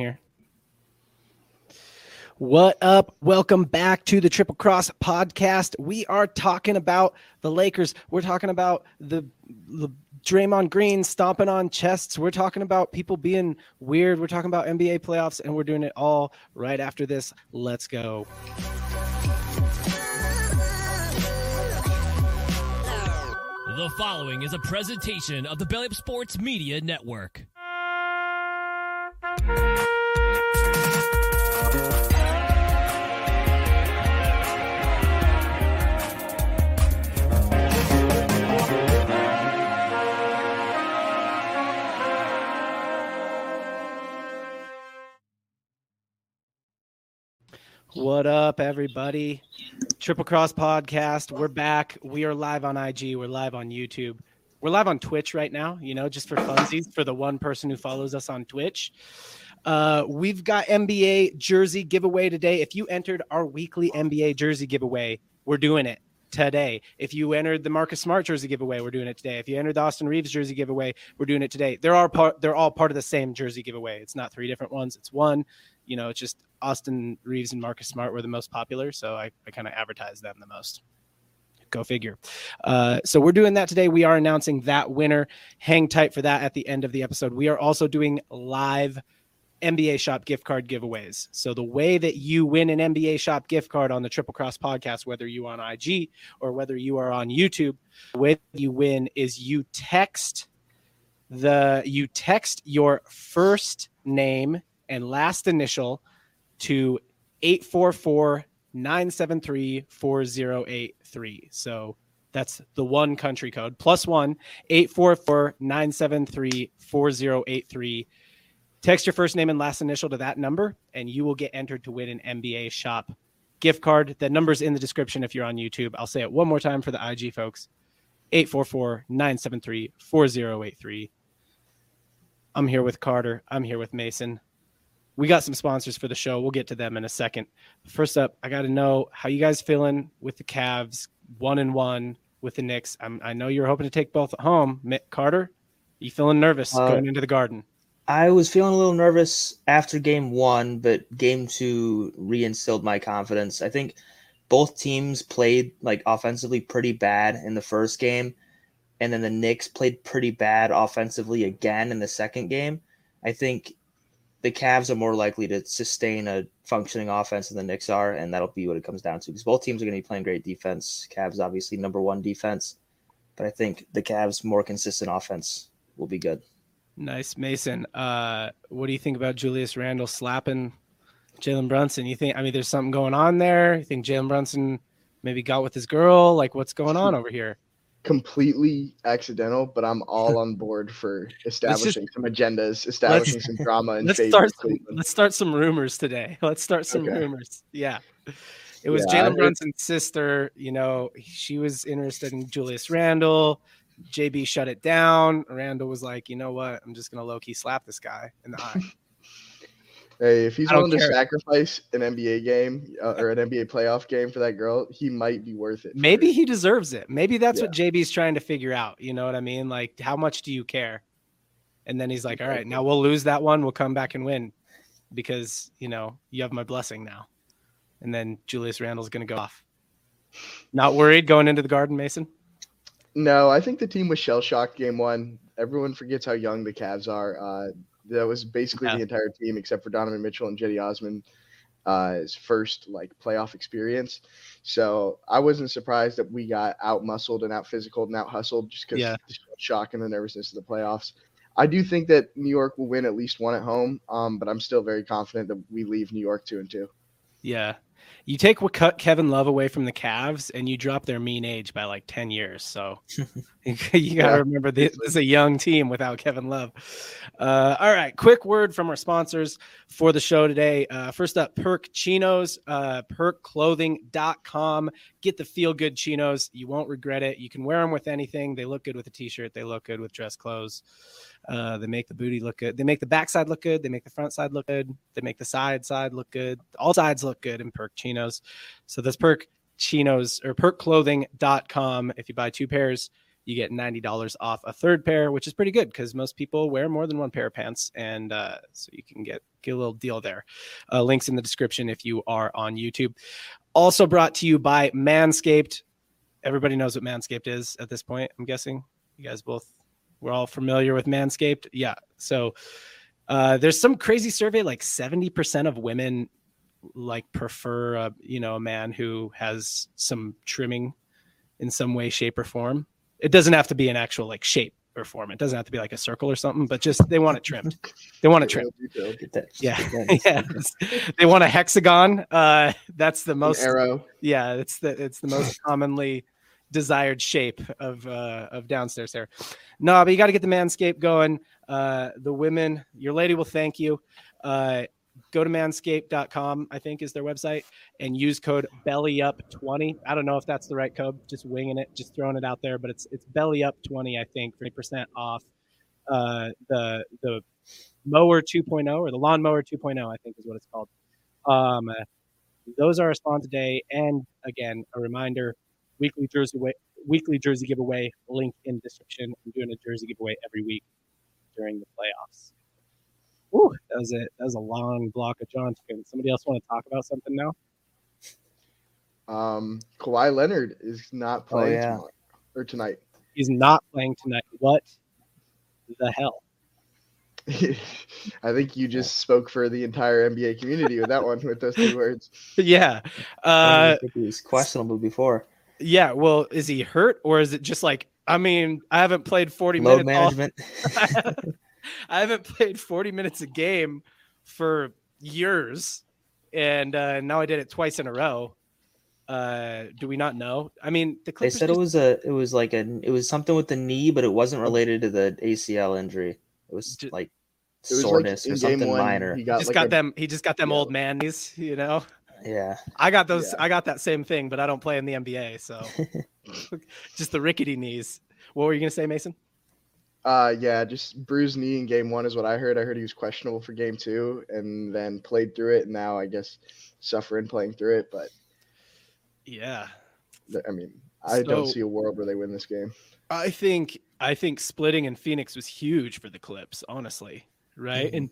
here. What up? Welcome back to the Triple Cross podcast. We are talking about the Lakers. We're talking about the, the Draymond Green stomping on chests. We're talking about people being weird. We're talking about NBA playoffs, and we're doing it all right after this. Let's go. The following is a presentation of the Belly Up Sports Media Network. What up, everybody? Triple Cross Podcast. We're back. We are live on IG. We're live on YouTube. We're live on Twitch right now, you know, just for funsies for the one person who follows us on Twitch. Uh, we've got NBA jersey giveaway today. If you entered our weekly NBA jersey giveaway, we're doing it today. If you entered the Marcus Smart jersey giveaway, we're doing it today. If you entered the Austin Reaves jersey giveaway, we're doing it today. They're all part they're all part of the same jersey giveaway. It's not three different ones, it's one. You know, it's just Austin Reaves and Marcus Smart were the most popular, so I, I kind of advertised them the most. Go figure. Uh, so we're doing that today. We are announcing that winner. Hang tight for that at the end of the episode. We are also doing live NBA Shop gift card giveaways. So the way that you win an NBA Shop gift card on the Triple Cross podcast, whether you on IG or whether you are on YouTube, the way you win is you text the you text your first name and last initial to 844 973 4083. So that's the one country code plus one 844 973 4083. Text your first name and last initial to that number, and you will get entered to win an NBA shop gift card. The number's in the description if you're on YouTube. I'll say it one more time for the IG folks 844 973 4083. I'm here with Carter. I'm here with Mason we got some sponsors for the show. We'll get to them in a second. First up, I got to know how you guys feeling with the Cavs, one and one with the Knicks. I'm, i know you're hoping to take both at home. Mick Carter, you feeling nervous uh, going into the Garden? I was feeling a little nervous after game one, but game two reinstilled my confidence. I think both teams played like offensively pretty bad in the first game, and then the Knicks played pretty bad offensively again in the second game. I think the Cavs are more likely to sustain a functioning offense than the Knicks are, and that'll be what it comes down to because both teams are going to be playing great defense. Cavs obviously number one defense, but I think the Cavs more consistent offense will be good. Nice, Mason. Uh, what do you think about Julius Randle slapping Jalen Brunson? You think? I mean, there's something going on there. You think Jalen Brunson maybe got with his girl? Like, what's going on over here? Completely accidental, but I'm all on board for establishing just, some agendas, establishing some drama. And let's start. Some, let's start some rumors today. Let's start some okay. rumors. Yeah, it was yeah, Jalen Brunson's sister. You know, she was interested in Julius Randle. JB shut it down. Randle was like, you know what? I'm just gonna low key slap this guy in the eye. Hey, if he's willing to sacrifice an NBA game uh, or an NBA playoff game for that girl, he might be worth it. Maybe he deserves it. Maybe that's yeah. what JB's trying to figure out. You know what I mean? Like, how much do you care? And then he's like, all right, now we'll lose that one. We'll come back and win because, you know, you have my blessing now. And then Julius Randle's going to go off. Not worried going into the garden, Mason? No, I think the team was shell shocked game one. Everyone forgets how young the Cavs are. Uh, that was basically yeah. the entire team except for Donovan Mitchell and Cedi Osman. Uh, his first like playoff experience. So I wasn't surprised that we got out muscled and out physical and out hustled just because yeah. shock and the nervousness of the playoffs. I do think that New York will win at least one at home, um, but I'm still very confident that we leave New York two and two. Yeah, you take what cut Kevin Love away from the Cavs and you drop their mean age by like 10 years. So you got to yeah. remember this, this, is a young team without Kevin Love. Uh, all right, quick word from our sponsors for the show today. Uh, first up, Perk Chinos, uh, perkclothing.com. Get the feel good chinos. You won't regret it. You can wear them with anything. They look good with a t shirt, they look good with dress clothes. Uh, they make the booty look good. They make the backside look good. They make the front side look good. They make the side side look good. All sides look good in Perk Chinos. So this Perk Chinos or perkclothing.com. If you buy two pairs, you get $90 off a third pair, which is pretty good because most people wear more than one pair of pants. And uh, so you can get, get a little deal there. Uh, links in the description if you are on YouTube. Also brought to you by Manscaped. Everybody knows what Manscaped is at this point, I'm guessing. You guys both, we're all familiar with Manscaped. Yeah. So uh, there's some crazy survey like 70% of women like prefer a, you know, a man who has some trimming in some way, shape, or form. It doesn't have to be an actual like shape or form. It doesn't have to be like a circle or something, but just they want it trimmed. They want it trimmed. Yeah, yeah. they want a hexagon. Uh, that's the most An arrow. Yeah, it's the it's the most commonly desired shape of uh, of downstairs hair. No, but you got to get the manscape going. Uh, the women, your lady will thank you. Uh, go to manscaped.com, I think is their website, and use code BELLYUP20. I don't know if that's the right code, just winging it, just throwing it out there, but it's it's BELLYUP20, I think, 30% off uh, the the mower 2.0 or the lawnmower 2.0, I think is what it's called. Um, those are a spawn today, and again, a reminder: weekly jersey weekly jersey giveaway. Link in description. I'm doing a jersey giveaway every week during the playoffs. Ooh, that was it. That was a long block of John. Somebody else want to talk about something now? Um, Kawhi Leonard is not playing yeah. tomorrow or tonight. He's not playing tonight. What the hell? I think you just spoke for the entire NBA community with that one with those two words. yeah. I Uh, he was questionable before. yeah. Well, is he hurt or is it just like, I mean, I haven't played 40 Load minutes. all- management. I haven't played 40 minutes a game for years. And uh, now I did it twice in a row. Uh, do we not know? I mean, the they Clippers said it was a it was like a it was something with the knee, but it wasn't related to the ACL injury. It was Ju- like It was soreness like or something one, minor. he got just like got a- them. He just got them yeah. old man knees, you know. Yeah, I got those. Yeah. I got that same thing, but I don't play in the NBA, so just the rickety knees. What were you gonna say, Mason? Uh, yeah, just bruised knee in game one is what I heard. I heard he was questionable for game two, and then played through it. And now I guess suffering playing through it. But Yeah, I mean, I don't see a world where they win this game. I think I think splitting in Phoenix was huge for the Clips, honestly. Right, Mhm. and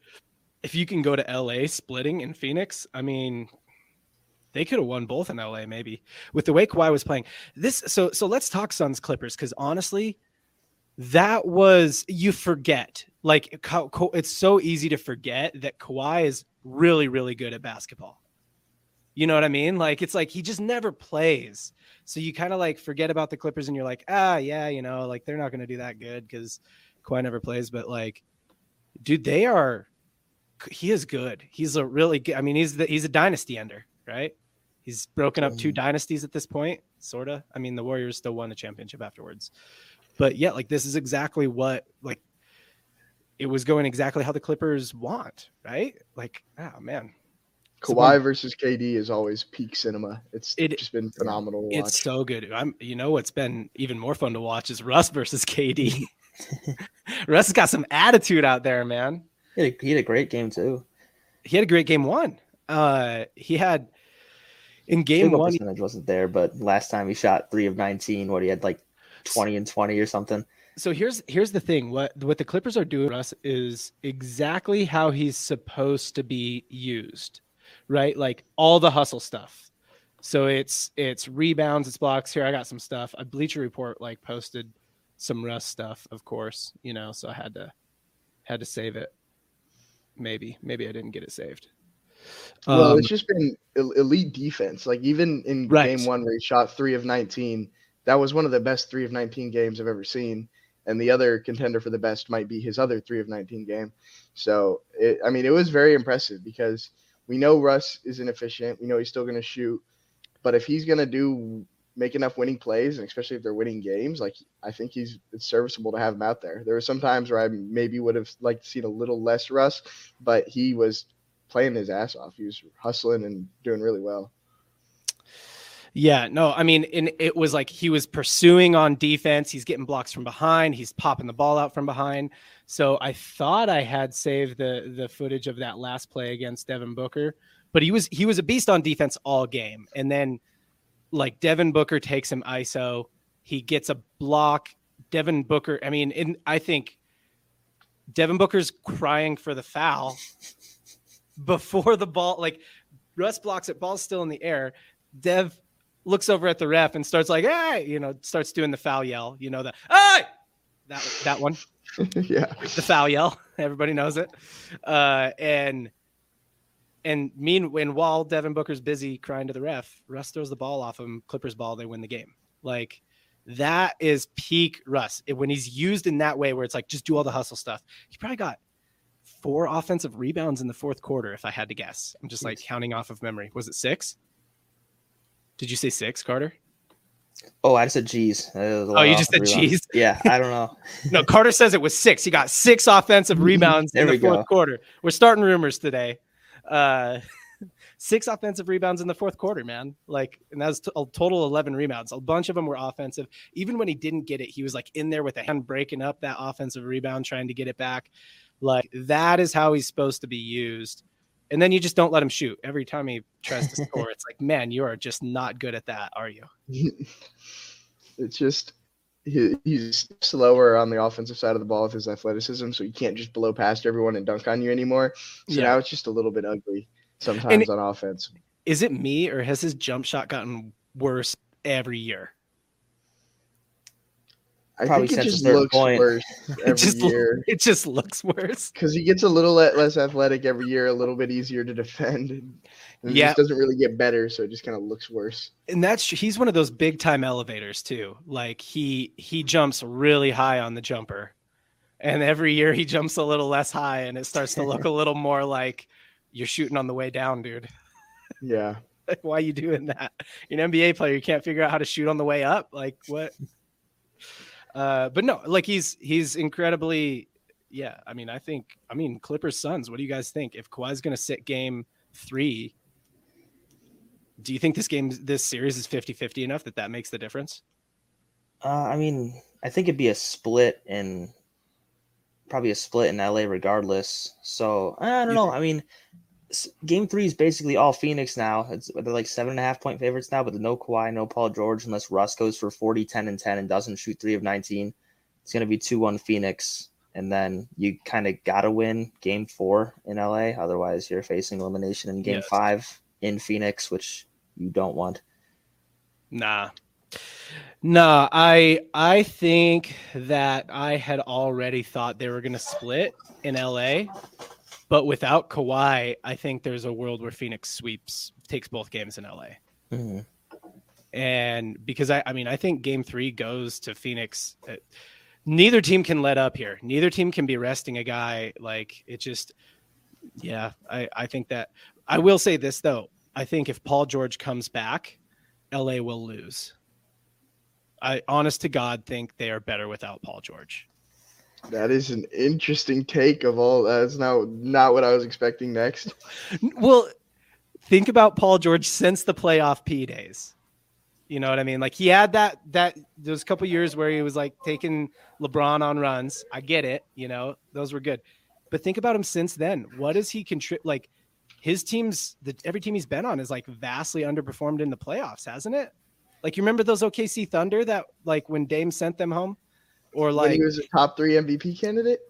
if you can go to LA splitting in Phoenix, I mean, they could have won both in LA maybe with the way Kawhi was playing. This so so let's talk Suns Clippers because honestly, that was you forget like it's so easy to forget that Kawhi is really really good at basketball. You know what I mean? Like it's like he just never plays. So you kind of like forget about the Clippers and you're like, ah, yeah, you know, like they're not going to do that good because Kawhi never plays. But like, dude, they are. He is good. He's a really good. I mean, he's the he's a dynasty ender, right? He's broken up two Mhm. dynasties at this point, sorta. I mean, the Warriors still won a championship afterwards, but yeah, like this is exactly what like it was going exactly how the Clippers want, right? Like, oh man, Kawhi Someone- versus KD is always peak cinema. It's It- just been phenomenal to watch. It's so good. I'm you know what's been even more fun to watch is Russ versus KD. Russ has got some attitude out there, man. he had, a, he had a great game too. He had a great game one. Uh he had in game Field one percentage wasn't there, but last time he shot three of nineteen. What he had like twenty and twenty or something. so here's here's the thing. What what the Clippers are doing Russ is exactly how he's supposed to be used. Right? Like all the hustle stuff. So it's it's rebounds, it's blocks. Here I got some stuff. A Bleacher Report like posted some Russ stuff, of course, you know, so I had to had to save it. Maybe, maybe I didn't get it saved. well, Um, it's just been elite defense. Like even in Right. game one where he shot three of nineteen, that was one of the best three of nineteen games I've ever seen. And the other contender for the best might be his other three of nineteen game. So it, I mean, it was very impressive because we know Russ is inefficient. We know he's still going to shoot, but if he's going to do make enough winning plays, and especially if they're winning games, like I think he's it's serviceable to have him out there. There were some times where I maybe would have liked to seen a little less Russ, but he was playing his ass off. He was hustling and doing really well. Yeah, no, I mean, and it was like he was pursuing on defense. He's getting blocks from behind. He's popping the ball out from behind. So I thought I had saved the the footage of that last play against Devin Booker, but he was he was a beast on defense all game. And then like Devin Booker takes him ISO, he gets a block Devin Booker. I mean, and I think Devin Booker's crying for the foul before the ball. Like Russ blocks it, ball's still in the air. Dev looks over at the ref and starts like, "Hey!" You know, starts doing the foul yell. You know the "Hey!" That that one. yeah. The foul yell. Everybody knows it. Uh, and and mean when while Devin Booker's busy crying to the ref, Russ throws the ball off him. Clippers ball. They win the game. Like that is peak Russ. When he's used in that way, where it's like just do all the hustle stuff. He probably got four offensive rebounds in the fourth quarter, if I had to guess. I'm just like counting off of memory. Was it six? Did you say six, Carter? Oh, I just said G's. Oh, you just said G's? Yeah, I don't know. no, Carter says it was six. He got six offensive rebounds in the fourth go. quarter. We're starting rumors today. Uh, six offensive rebounds in the fourth quarter, man. Like, and that's a total 11 rebounds. A bunch of them were offensive. Even when he didn't get it, he was like in there with a hand breaking up that offensive rebound, trying to get it back. Like, that is how he's supposed to be used. And then you just don't let him shoot. Every time he tries to score, it's like, man, you are just not good at that, are you? it's just he, he's slower on the offensive side of the ball with his athleticism, so you can't just blow past everyone and dunk on you anymore. So yeah. now it's just a little bit ugly sometimes and on offense. Is it me or has his jump shot gotten worse every year? I Probably think it just looks point. worse every it just, year. It just looks worse because he gets a little less athletic every year, a little bit easier to defend. And yeah, doesn't really get better, so it just kind of looks worse. And that's he's one of those big time elevators too. Like he he jumps really high on the jumper, and every year he jumps a little less high, and it starts to look a little more like you're shooting on the way down, dude. Yeah. like, why are you doing that? You're an NBA player. You can't figure out how to shoot on the way up. Like what? Uh, but no, like he's he's incredibly. Yeah, I mean, I think. I mean, Clippers Suns. What do you guys think? If Kawhi's going to sit Game Three, do you think this game, this series is 50-50 enough that that makes the difference? Uh, I mean, I think it'd be a split in probably a split in LA regardless. So I don't know. I mean, game three is basically all Phoenix now. It's they're like seven and a half point favorites now, but no Kawhi, no Paul George, unless Russ goes for 40, 10, and 10 and doesn't shoot three of 19. It's going to be 2 1 Phoenix. And then you kind of got to win game four in LA. Otherwise, you're facing elimination in game yes. five in Phoenix, which you don't want. Nah. No, I I think that I had already thought they were going to split in LA, but without Kawhi, I think there's a world where Phoenix sweeps takes both games in LA. Mm-hmm. And because I I mean I think game 3 goes to Phoenix. Uh, neither team can let up here. Neither team can be resting a guy like it just yeah, I I think that I will say this though. I think if Paul George comes back, LA will lose. I honest to God think they are better without Paul George. That is an interesting take of all. That's not not what I was expecting next. Well, think about Paul George since the playoff P days. You know what I mean? Like he had that that those couple years where he was like taking LeBron on runs. I get it. You know those were good, but think about him since then. What does he contribute? Like his teams, the every team he's been on is like vastly underperformed in the playoffs, hasn't it? Like you remember those OKC Thunder that like when Dame sent them home, or like when he was a top three MVP candidate.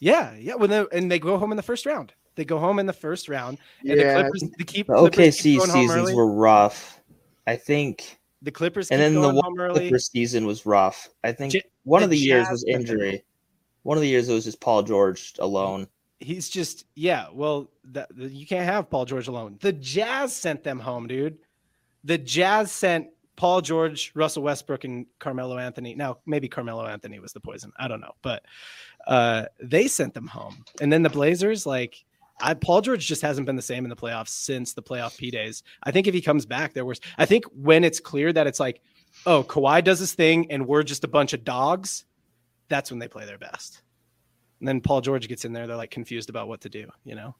Yeah, yeah. When they and they go home in the first round, they go home in the first round. And yeah. the Clippers, the, keep, the OKC keep seasons were rough. I think the Clippers, and then the one Clippers season was rough. I think J- one of the Jazz years was injury. One of the years it was just Paul George alone. He's just yeah. Well, that, you can't have Paul George alone. The Jazz sent them home, dude. The Jazz sent Paul George, Russell Westbrook, and Carmelo Anthony. Now, maybe Carmelo Anthony was the poison. I don't know, but uh, they sent them home. And then the Blazers, like, I, Paul George just hasn't been the same in the playoffs since the playoff P days. I think if he comes back, there was. I think when it's clear that it's like, oh, Kawhi does his thing, and we're just a bunch of dogs. That's when they play their best. And then Paul George gets in there. They're like confused about what to do. You know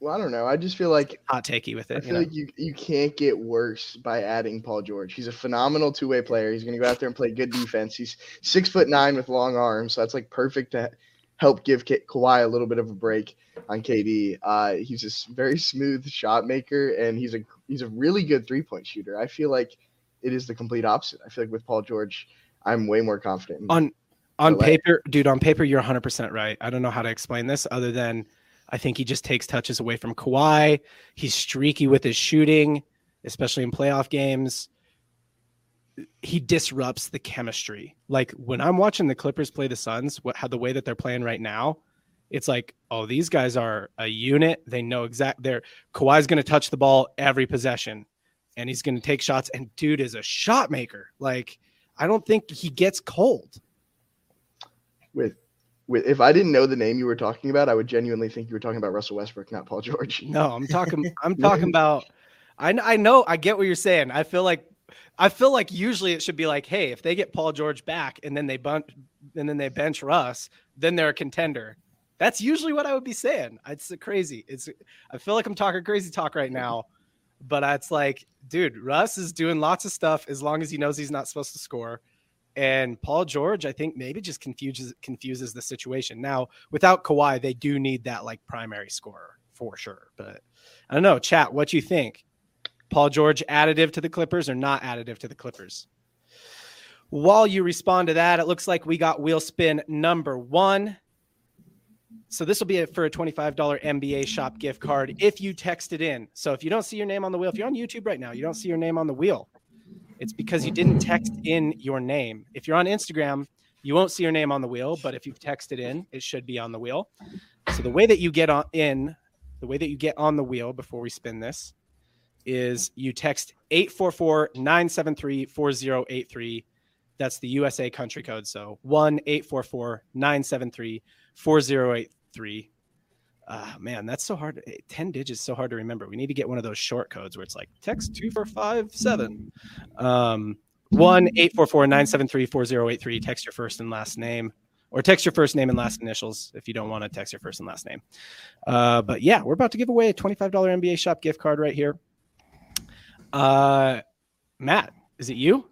well, I don't know. I just feel like hot takey with it. I feel you know? like you, you can't get worse by adding Paul George. He's a phenomenal two way player. He's going to go out there and play good defense. He's six foot nine with long arms, so that's like perfect to help give Ka- Kawhi a little bit of a break on KD. Uh, he's a very smooth shot maker, and he's a he's a really good three point shooter. I feel like it is the complete opposite. I feel like with Paul George, I'm way more confident. On On LA. paper, dude, on paper, you're 100% right. I don't know how to explain this other than I think he just takes touches away from Kawhi. He's streaky with his shooting, especially in playoff games. He disrupts the chemistry. Like when I'm watching the Clippers play the Suns, what how the way that they're playing right now, it's like, oh, these guys are a unit. They know exact. They're Kawhi's going to touch the ball every possession, and he's going to take shots. And dude is a shot maker. Like I don't think he gets cold. with if I didn't know the name you were talking about, I would genuinely think you were talking about Russell Westbrook, not Paul George. No, I'm talking. I'm talking about. I I know. I get what you're saying. I feel like. I feel like usually it should be like, hey, if they get Paul George back and then they bunch and then they bench Russ, then they're a contender. That's usually what I would be saying. It's crazy. It's. I feel like I'm talking crazy talk right now, but it's like, dude, Russ is doing lots of stuff as long as he knows he's not supposed to score. And Paul George, I think maybe just confuses confuses the situation. Now, without Kawhi, they do need that like primary scorer for sure. But I don't know, chat, what you think? Paul George additive to the Clippers or not additive to the Clippers? While you respond to that, it looks like we got wheel spin number one. So this will be a, for a $25 NBA shop gift card if you text it in. So if you don't see your name on the wheel, if you're on YouTube right now, you don't see your name on the wheel. It's because you didn't text in your name. If you're on Instagram, you won't see your name on the wheel, but if you've texted in, it should be on the wheel. So the way that you get on in, the way that you get on the wheel before we spin this is you text 844-973-4083. That's the USA country code. So 1-844-973-4083. Ah, man, that's so hard. eh, 10 digits so hard to remember. We need to get one of those short codes where it's like text 2457. Um 1-844-973-4083. Text your first and last name or text your first name and last initials if you don't want to text your first and last name. Uh, but yeah, we're about to give away a $25 NBA shop gift card right here. Uh, Matt, is it you?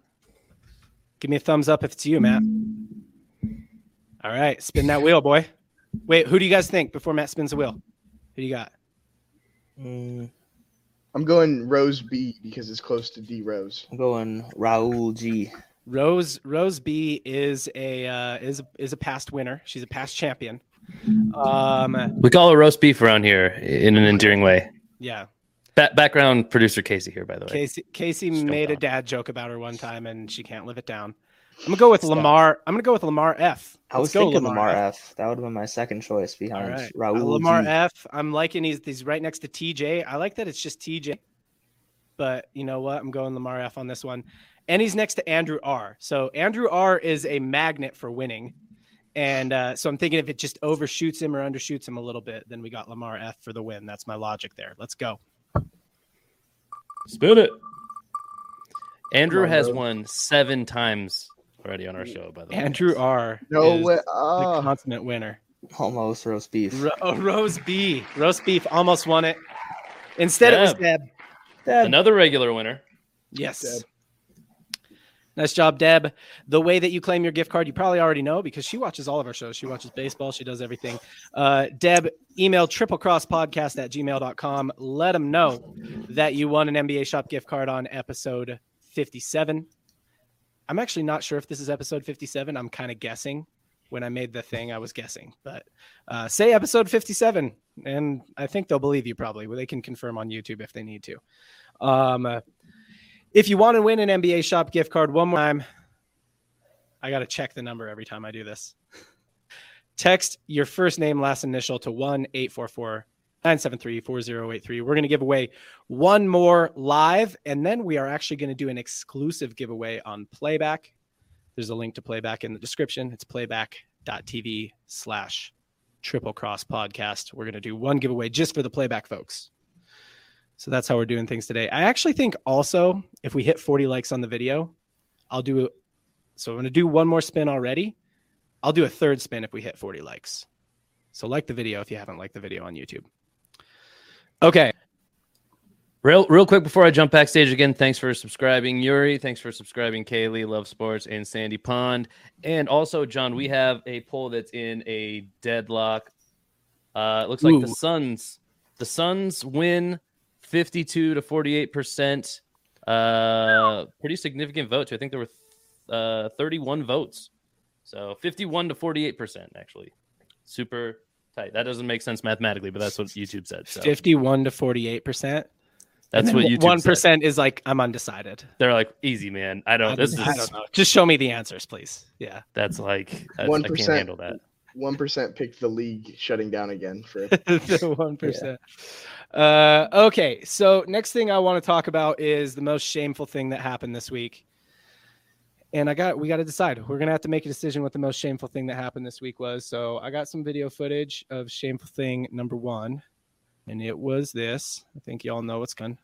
Give me a thumbs up if it's you, Matt. All right, spin that wheel, boy. Wait, who do you guys think before Matt spins the wheel? Who do you got? Mm, I'm going Rose B because it's close to D Rose. I'm going Raul G. Rose Rose B is a uh, is is a past winner. She's a past champion. Um, We call her roast beef around here in an endearing way. yeah. Ba- background producer Casey here, by the way. Casey Casey Just made a dad joke about her one time, and she can't live it down. I'm gonna go with Lamar. I'm gonna go with Lamar F. I was Let's go, thinking Lamar, F. That would have been my second choice behind right, Uh, Raul Lamar G. F. I'm liking he's he's right next to TJ. I like that it's just TJ. But you know what? I'm going Lamar F on this one. And he's next to Andrew R. So Andrew R is a magnet for winning. And uh, so I'm thinking if it just overshoots him or undershoots him a little bit, then we got Lamar F for the win. That's my logic there. Let's go. Spin it. Andrew on, has bro. won seven times already on our show, by the way. Andrew R. No is way. The Oh, consummate winner. Almost roast beef. Ro- oh, Rose B. Roast beef almost won it. Instead, it was Deb. Deb. Another regular winner. Yes. Deb. Nice job, Deb. The way that you claim your gift card, you probably already know because she watches all of our shows. She watches baseball, she does everything. Uh, Deb, email triplecrosspodcast at gmail.com. Let them know that you won an NBA shop gift card on episode 57. I'm actually not sure if this is episode 57. I'm kind of guessing. When I made the thing, I was guessing, but uh, say episode 57, and I think they'll believe you probably. They can confirm on YouTube if they need to. Um, if you want to win an NBA shop gift card one more time, I got to check the number every time I do this. Text your first name, last initial to 1 844 973 4083. We're going to give away one more live, and then we are actually going to do an exclusive giveaway on playback. There's a link to playback in the description. It's playback.tv slash triple cross podcast. We're going to do one giveaway just for the playback folks. So that's how we're doing things today. I actually think also if we hit 40 likes on the video, I'll do so I'm going to do one more spin already. I'll do a third spin if we hit 40 likes. So like the video if you haven't liked the video on YouTube. Okay. Real, real quick before I jump backstage again, thanks for subscribing, Yuri. Thanks for subscribing, Kaylee, Love Sports, and Sandy Pond. And also, John, we have a poll that's in a deadlock. Uh, it looks like the. Suns, the Suns win 52 to 48 percent. Uh, pretty significant vote. too. I think there were uh 31 votes So 51 to 48%, actually. Super tight. That doesn't make sense mathematically, but that's what YouTube said. So. 51 to 48%. That's what YouTube One said. percent is like I'm undecided. They're like, easy, man. I don't. I This is I don't know. Just show me the answers, please. Yeah. that's like I, I 1%. can't handle that. One percent picked the league shutting down again for the one percent. Uh, okay, so next thing I want to talk about is the most shameful thing that happened this week, and I got we got to decide. We're gonna have to make a decision what the most shameful thing that happened this week was. So I got some video footage of shameful thing number one, and it was this. I think y'all know what's going.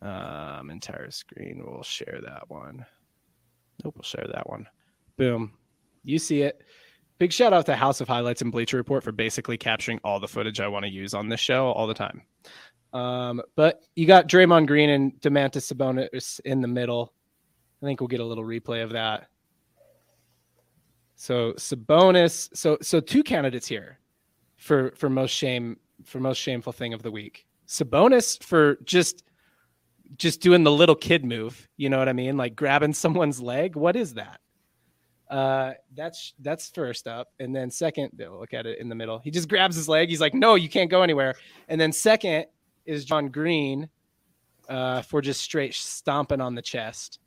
Um, entire screen. We'll share that one. Nope, we'll share that one. Boom. You see it. Big shout out to House of Highlights and Bleacher Report for basically capturing all the footage I want to use on this show all the time. Um, but you got Draymond Green and Domantas Sabonis in the middle. I think we'll get a little replay of that. So Sabonis, so so two candidates here for for most shame for most shameful thing of the week. Sabonis for just just doing the little kid move, you know what I mean? Like grabbing someone's leg. What is that? Uh, that's that's first up, and then second, they'll look at it in the middle. He just grabs his leg. He's like, "No, you can't go anywhere." And then second is John Green, uh, for just straight stomping on the chest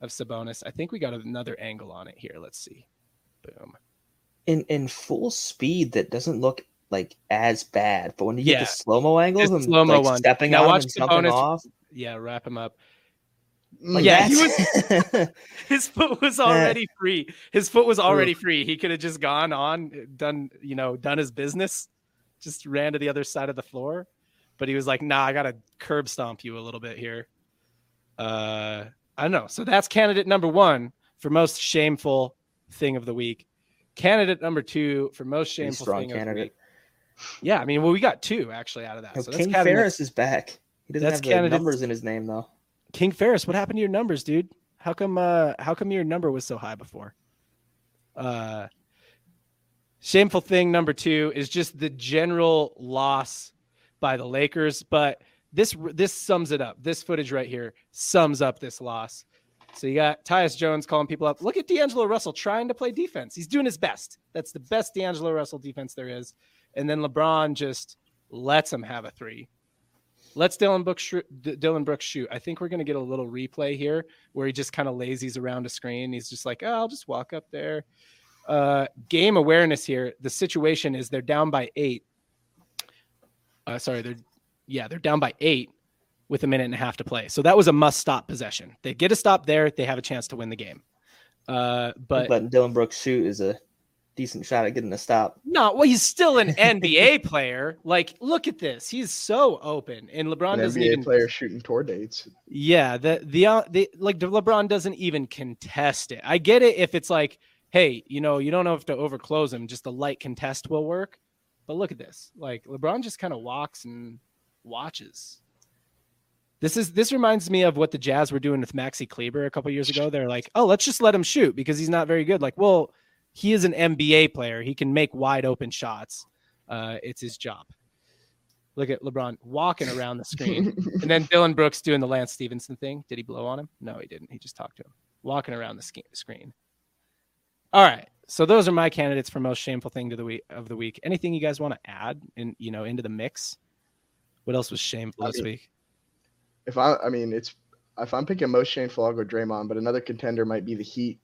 of Sabonis. I think we got another angle on it here. Let's see. Boom. in in full speed that doesn't look like as bad, but when you Yeah. get the slow mo angle, and slow-mo like one. stepping Now on and jumping off, Yeah, wrap him up. Mm, Yeah, he was. His foot was already free. His foot was already free. He could have just gone on, done, you know, done his business, just ran to the other side of the floor. But he was like, nah, I gotta curb stomp you a little bit here. Uh I don't know. So that's candidate number one for most shameful thing of the week. Candidate number two for most shameful thing of the candidate. week. Yeah, I mean, well, we got two actually out of that. No, So that's King candidate- Ferris is back. He doesn't have the candidates- numbers in his name though. King Ferris, what happened to your numbers, dude? How come uh how come your number was so high before? Uh shameful thing number 2 is just the general loss by the Lakers, but this this sums it up. This footage right here sums up this loss. So you got Tyus Jones calling people up. Look at D'Angelo Russell trying to play defense. He's doing his best. That's the best D'Angelo Russell defense there is. And then LeBron just lets him have a three. Let's Dillon Brooks shoot. Dillon Brooks shoot. I think we're gonna get a little replay here where he just kind of lazies around a screen. He's just like, oh, I'll just walk up there. Uh, game awareness here. The situation is they're down by eight. Uh, sorry, they're yeah, they're down by eight with a minute and a half to play. So that was a must stop possession. They get a stop there, they have a chance to win the game. Uh, but letting Dillon Brooks shoot is a decent shot at getting a stop. no, well, he's still an NBA player. Like, look at this. He's so open, and LeBron An doesn't NBA even player shooting tour dates. Yeah, the the uh, the like LeBron doesn't even contest it. I get it if it's like, hey, you know, you don't know if to overclose him, just a light contest will work. But look at this. Like LeBron just kind of walks and watches. This is this reminds me of what the Jazz were doing with Maxi Kleber a couple years ago. They're like, "Oh, let's just let him shoot because he's not very good." Like, well, he is an NBA player. He can make wide open shots. Uh, it's his job. Look at LeBron walking around the screen. And then Dillon Brooks doing the Lance Stephenson thing. Did he blow on him? No, he didn't. He just talked to him, walking around the sk- screen. All right. So those are my candidates for most shameful thing to the week of the week. Anything you guys want to add in, you know, into the mix? What else was shameful I this week? If I, I mean, it's if I'm picking most shameful, I'll go Draymond. But another contender might be the Heat,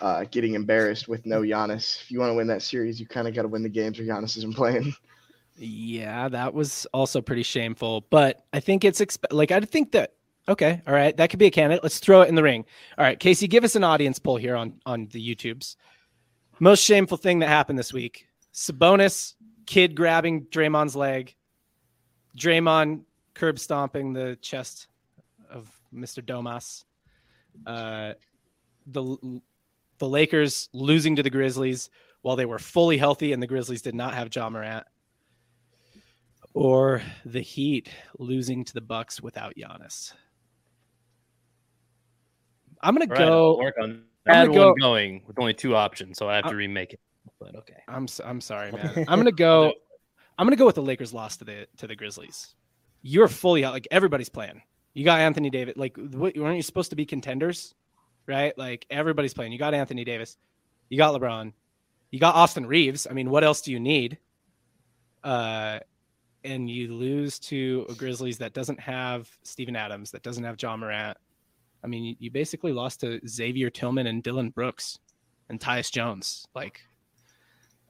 uh, getting embarrassed with no Giannis. If you want to win that series, you kind of got to win the games where Giannis isn't playing. Yeah, that was also pretty shameful. But I think it's exp- like I think that okay, all right, that could be a candidate. Let's throw it in the ring. All right, Casey, give us an audience poll here on on the YouTubes. Most shameful thing that happened this week: Sabonis kid grabbing Draymond's leg, Draymond curb stomping the chest of Mr. Domas, uh, the the Lakers losing to the Grizzlies while they were fully healthy and the Grizzlies did not have Ja Morant or the Heat losing to the Bucks without Giannis. I'm gonna right, I'll go. work on I'm that gonna go- going with only two options, so I have to Uh, remake it. But okay. I'm I'm sorry, man. I'm gonna go. I'm gonna go with the Lakers loss to the to the Grizzlies. You're fully out. Like everybody's playing. You got Anthony Davis. Like what, weren't you supposed to be contenders? Right? Like everybody's playing. You got Anthony Davis. You got LeBron. You got Austin Reaves. I mean, what else do you need? Uh, and you lose to a Grizzlies that doesn't have Steven Adams, that doesn't have Ja Morant. I mean, you, you basically lost to Xavier Tillman and Dillon Brooks and Tyus Jones. Like,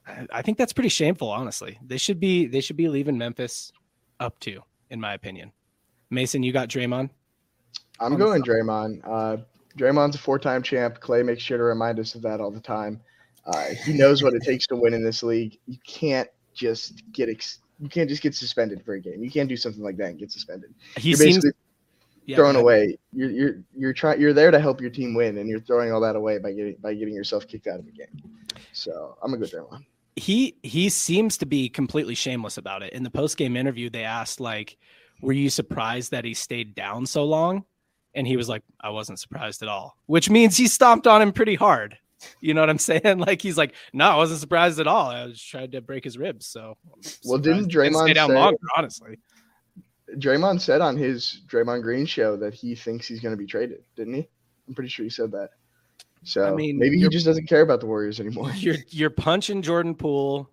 I, I think that's pretty shameful. Honestly, they should be they should be leaving Memphis up to, in my opinion. Mason, you got Draymond. I'm going Draymond. Uh, Draymond's a four-time champ. Clay makes sure to remind us of that all the time. Uh, he knows what it takes to win in this league. You can't just get ex- you can't just get suspended for a game. You can't do something like that and get suspended. He you're seems basically yeah, thrown go away. You're you're you're trying. You're there to help your team win, and you're throwing all that away by getting by getting yourself kicked out of the game. So I'm gonna go Draymond. He he seems to be completely shameless about it. In the post game interview, they asked like, "Were you surprised that he stayed down so long?" And he was like, "I wasn't surprised at all," which means he stomped on him pretty hard. You know what I'm saying? Like he's like, "No, I wasn't surprised at all. I was trying to break his ribs." So, Well, didn't Draymond stay down say- longer? Honestly, Draymond said on his Draymond Green show that he thinks he's going to be traded, didn't he? I'm pretty sure he said that. So I mean, maybe he just doesn't care about the Warriors anymore. you're you're punching Jordan Poole,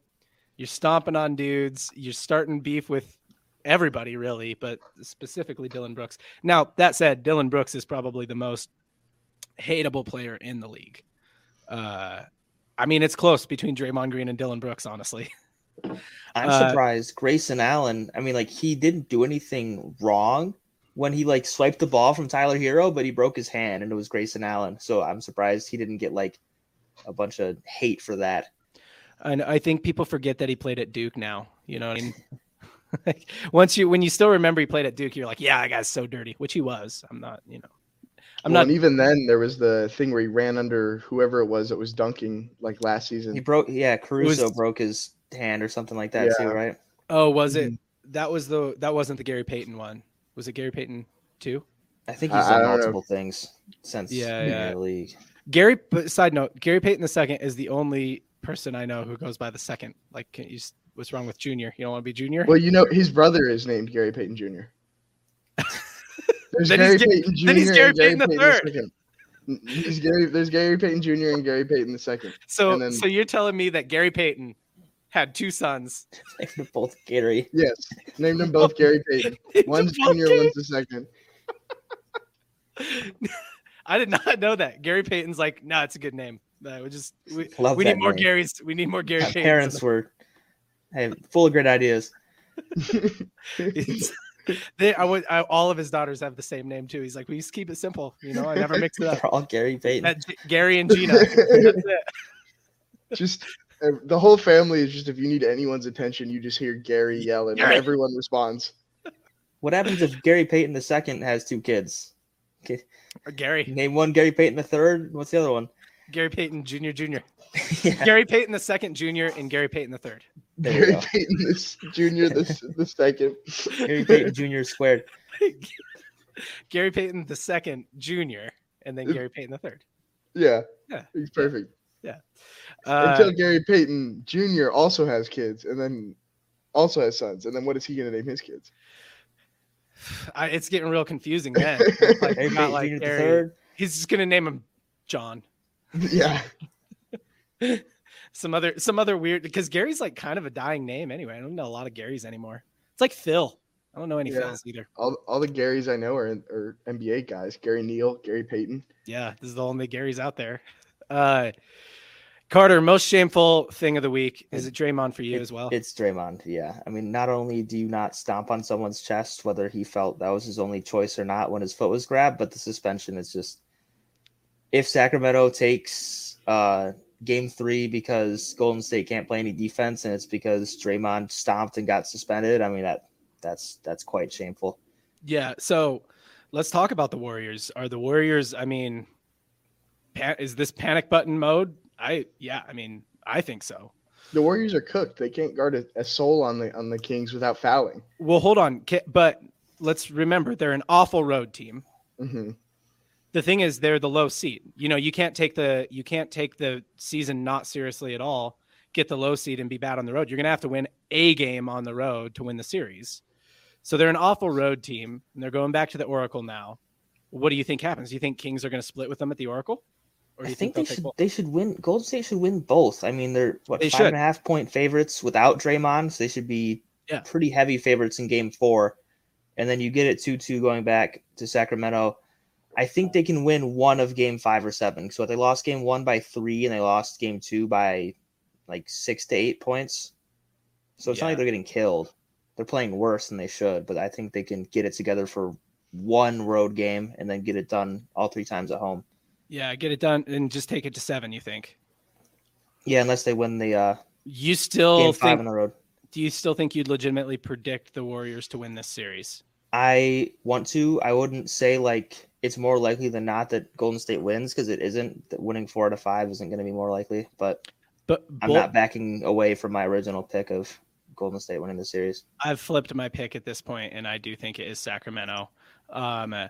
you're stomping on dudes, you're starting beef with everybody really, but specifically Dillon Brooks. Now that said, Dillon Brooks is probably the most hateable player in the league. Uh, I mean, it's close between Draymond Green and Dylan Brooks, honestly. I'm Uh, surprised Grayson Allen. I mean, like he didn't do anything wrong when he like swiped the ball from Tyler Herro, but he broke his hand and it was Grayson Allen. So I'm surprised he didn't get like a bunch of hate for that. And I think people forget that he played at Duke now. You know what I mean? Like, Once you when you still remember he played at Duke, you're like, yeah, that guy's so dirty, which he was. I'm not, you know. I'm well, not and even then, there was the thing where he ran under whoever it was that was dunking like last season. He broke, yeah, Caruso was- broke his hand or something like that too, right? Oh, was it? Mm-hmm. That was the that wasn't the Gary Payton one. Was it Gary Payton too? I think he's done don't know. multiple things since Yeah, being yeah. league. Gary. But side note, Gary Payton the second is the only person I know who goes by the second. Like, can you, what's wrong with Junior? You don't want to be Junior? Well, you know, his brother is named Gary Payton Jr. There's Then Gary he's Payton Jr. then he's Gary and Gary Payton the Payton third. second. He's Gary. There's Gary Payton Jr. and Gary Payton the second. so, then- so you're telling me that Gary Payton had two sons? They're both Gary. Yes, named them both Gary Payton. One's Both junior, one's the second. I did not know that. Gary Payton's like, no, it's a good name. Uh, we just we, Love we that need more name. Garys. We need more Gary My Paytons. parents were hey, full of great ideas. They, I would, I, all of his daughters have the same name too. He's like, we just keep it simple. You know, I never mix it up. They're all Gary Payton. That G- Gary and Gina. That's it. just the whole family is just if you need anyone's attention, you just hear Gary yelling, and everyone responds. What happens if Gary Payton the second has two kids? Or uh, Gary, Name one Gary Payton the third. What's the other one? Gary Payton Jr. Jr. yeah, Gary Payton the second Jr. and Gary Payton the third. there Gary go. Payton this junior, this the second. Gary Payton Jr. squared. Gary Payton the second Jr. and then Gary Payton the third. Yeah, Yeah. he's perfect. Uh, Until Gary Payton Jr. also has kids, and then also has sons, and then what is he going to name his kids? I, it's getting real confusing then. Like, Gary not Payton like Gary. He's just gonna name him John. yeah, Some other some other weird because Gary's like kind of a dying name anyway. I don't know a lot of Garys anymore. It's like Phil. I don't know any Yeah. Phils either. all all the Garys I know are are NBA guys. Gary Neal, Gary Payton. Yeah, this is the only Garys out there. Uh Carter, most shameful thing of the week. Is it Draymond for you It- as well? It's Draymond. Yeah. I mean, not only do you not stomp on someone's chest, whether he felt that was his only choice or not when his foot was grabbed, but the suspension is just. If Sacramento takes uh, game three because Golden State can't play any defense and it's because Draymond stomped and got suspended, I mean that that's that's quite shameful. Yeah. So let's talk about the Warriors. Are the Warriors? I mean, is this panic button mode? I yeah. I mean, I think so. The Warriors are cooked. They can't guard a, a soul on the on the Kings without fouling. Well, hold on, but let's remember they're an awful road team. hmm The thing is, they're the low seed. You know, you can't take the you can't take the season not seriously at all. Get the low seed and be bad on the road. You're gonna have to win a game on the road to win the series. So they're an awful road team, and they're going back to the Oracle now. What do you think happens? Do you think Kings are going to split with them at the Oracle? Or do I you think they'll they should they should win. Golden State should win both. I mean, they're what They five should. and a half point favorites without Draymond, so they should be Yeah. pretty heavy favorites in Game Four. And then you get it two two going back to Sacramento. I think they can win one of Game Five or seven. So they lost Game One by three, and they lost Game Two by like six to eight points. So it's not like they're getting killed. They're playing worse than they should, but I think they can get it together for one road game and then get it done all three times at home. Yeah, get it done and just take it to seven. You think? Yeah, unless they win the uh, You still game five think? on the road. Do you still think you'd legitimately predict the Warriors to win this series? I want to. I wouldn't say like it's more likely than not that Golden State wins because it isn't. That winning four out of five isn't going to be more likely. But But I'm not backing away from my original pick of Golden State winning the series. I've flipped my pick at this point, and I do think it is Sacramento. Um, uh,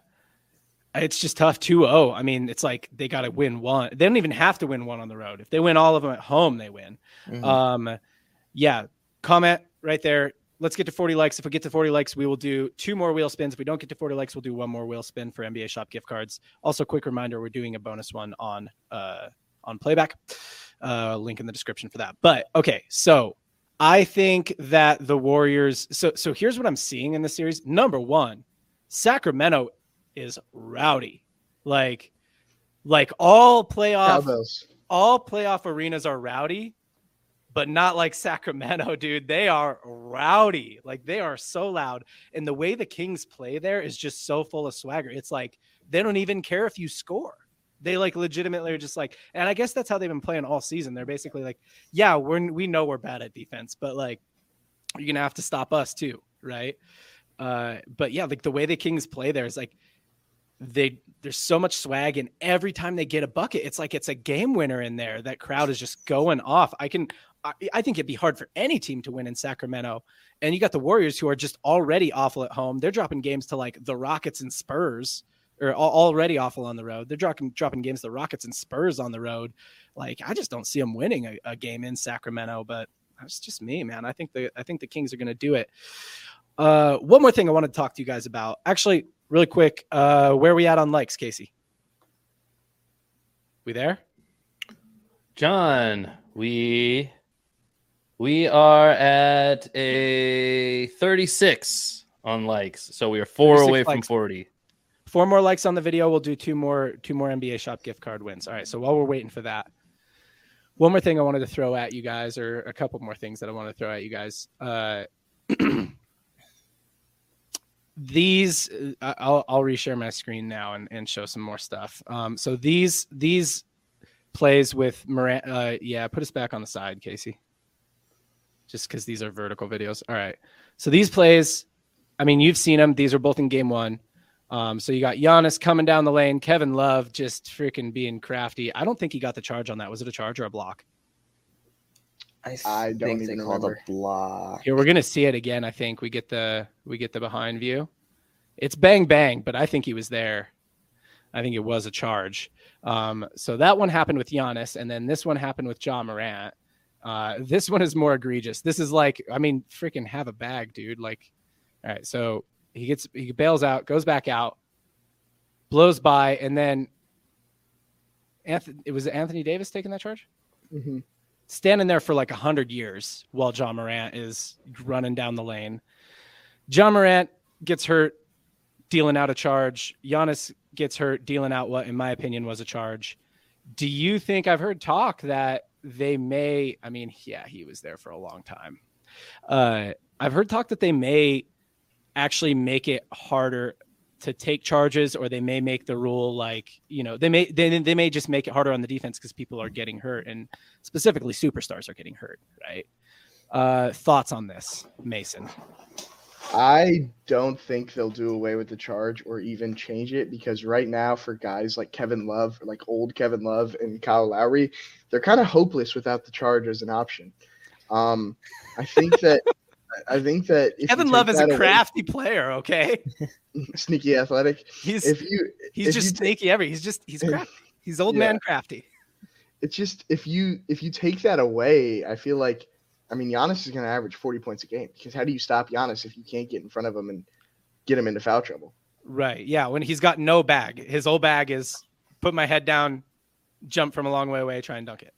it's just tough 2-0. I mean, it's like they got to win one. They don't even have to win one on the road. If they win all of them at home, they win. Mhm. Um, yeah, comment right there. Let's get to 40 likes. If we get to 40 likes, we will do two more wheel spins. If we don't get to 40 likes, we'll do one more wheel spin for NBA Shop gift cards. Also, quick reminder: we're doing a bonus one on uh, on playback. Uh, link in the description for that. But okay, so I think that the Warriors. So so here's what I'm seeing in the series. Number one, Sacramento is rowdy, like like all playoff all playoff arenas are rowdy, but not like Sacramento, dude. They are rowdy. Like they are so loud. And the way the Kings play there is just so full of swagger. It's like they don't even care if you score. They like legitimately are just like, and I guess that's how they've been playing all season. They're basically like, yeah, we're we know we're bad at defense, but like you're gonna have to stop us too, right? Uh, but yeah, like the way the Kings play there is like they there's so much swag and every time they get a bucket it's like it's a game winner in there. That crowd is just going off. I can I, I think it'd be hard for any team to win in sacramento. And you got the warriors who are just already awful at home. They're dropping games to like the rockets and spurs or already awful on the road. They're dropping dropping games to the rockets and spurs on the road. Like i just don't see them winning a, a game in sacramento but that's just me man. I think the i think the kings are going to do it. Uh one more thing i wanted to talk to you guys about. Actually really quick uh where are we at on likes casey? We there? John, we we are at a 36 on likes. So we are four 36 away from 40. four more likes on the video. We'll do two more two more nba shop gift card wins. All right so while we're waiting for that one more thing i wanted to throw at you guys or a couple more things that i want to throw at you guys. Uh these uh, I'll, I'll reshare my screen now and, and show some more stuff um so these these plays with Morant uh yeah put us back on the side casey just because these are vertical videos all right so these plays i mean you've seen them these are both in game one um, so you got Giannis coming down the lane, Kevin Love just freaking being crafty. I don't think he got the charge on that. Was it a charge or a block? I, I don't think they even called remember. a block. Here we're gonna see it again. I think we get the we get the behind view. It's bang bang, but I think he was there. I think it was a charge. Um, so that one happened with Giannis, and then this one happened with Ja Morant. Uh, this one is more egregious. This is like, I mean, freaking have a bag, dude. Like, all right, so he gets he bails out, goes back out, blows by, and then Anthony. It was Anthony Davis taking that charge Mhm. Standing there for like a hundred years while Ja Morant is running down the lane. Ja Morant gets hurt, dealing out a charge. Giannis gets hurt, dealing out what, in my opinion, was a charge. Do you think I've heard talk that they may? I mean, yeah, he was there for a long time. Uh, I've heard talk that they may actually make it harder to take charges or they may make the rule like you know they may they, they may just make it harder on the defense because people are getting hurt and specifically superstars are getting hurt right uh thoughts on this mason I don't think they'll do away with the charge or even change it because right now, for guys like Kevin Love, like old Kevin Love and Kyle Lowry, they're kind of hopeless without the charge as an option. Um, I think that I think that kevin love is a away- crafty player okay sneaky athletic. he's If you, he's if just you sneaky every he's just he's crafty he's old Yeah. man crafty it's just if you if you take that away, I feel like I mean Giannis is going to average forty points a game because how do you stop Giannis if you can't get in front of him and get him into foul trouble? right yeah when he's got no bag his old bag is put my head down jump from a long way away, try and dunk it.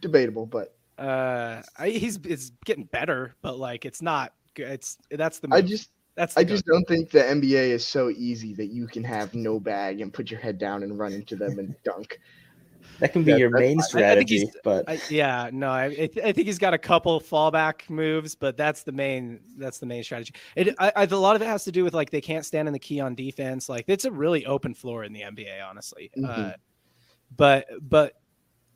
Debatable, but Uh, I, he's it's getting better, but like it's not. It's that's the. I just that's I just go-to. don't think the NBA is so easy that you can have no bag and put your head down and run into them and dunk. That can be Yeah, your main fine. I- I strategy, but I, yeah, no, I, I think he's got a couple fallback moves, but that's the main that's the main strategy. It I, I, a lot of it has to do with like they can't stand in the key on defense. Like it's a really open floor in the NBA, honestly. Uh, Mhm. but but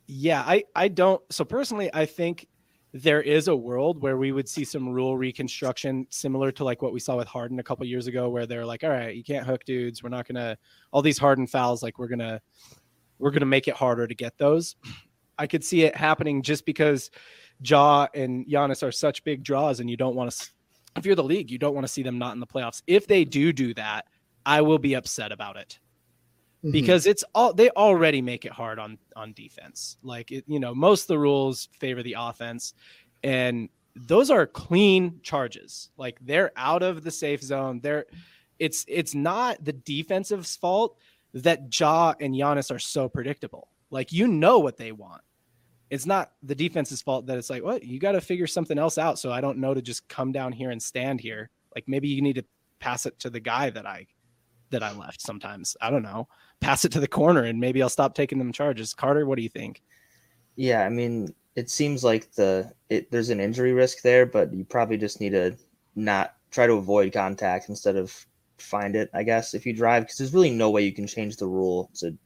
yeah, I I don't. So personally, I think there is a world where we would see some rule reconstruction similar to like what we saw with Harden a couple years ago, where they're like, all right, you can't hook dudes. We're not gonna all these Harden fouls. Like we're gonna we're gonna make it harder to get those. I could see it happening just because Ja and Giannis are such big draws, and you don't want to. If you're the league, you don't want to see them not in the playoffs. If they do do that, I will be upset about it Mhm. because it's all they already make it hard on on defense. Like it, you know, most of the rules favor the offense, and those are clean charges. Like they're out of the safe zone. They're it's it's not the defensive's fault that Ja and Giannis are so predictable. Like you know what they want. It's not the defense's fault that it's like, what you got to figure something else out. So I don't know to just come down here and stand here. Like maybe you need to pass it to the guy that I that I left sometimes. I don't know. Pass it to the corner and maybe I'll stop taking them charges. Carter, what do you think? yeah, I mean, it seems like the it, there's an injury risk there, but you probably just need to not try to avoid contact instead of find it. I guess if you drive, because there's really no way you can change the rule to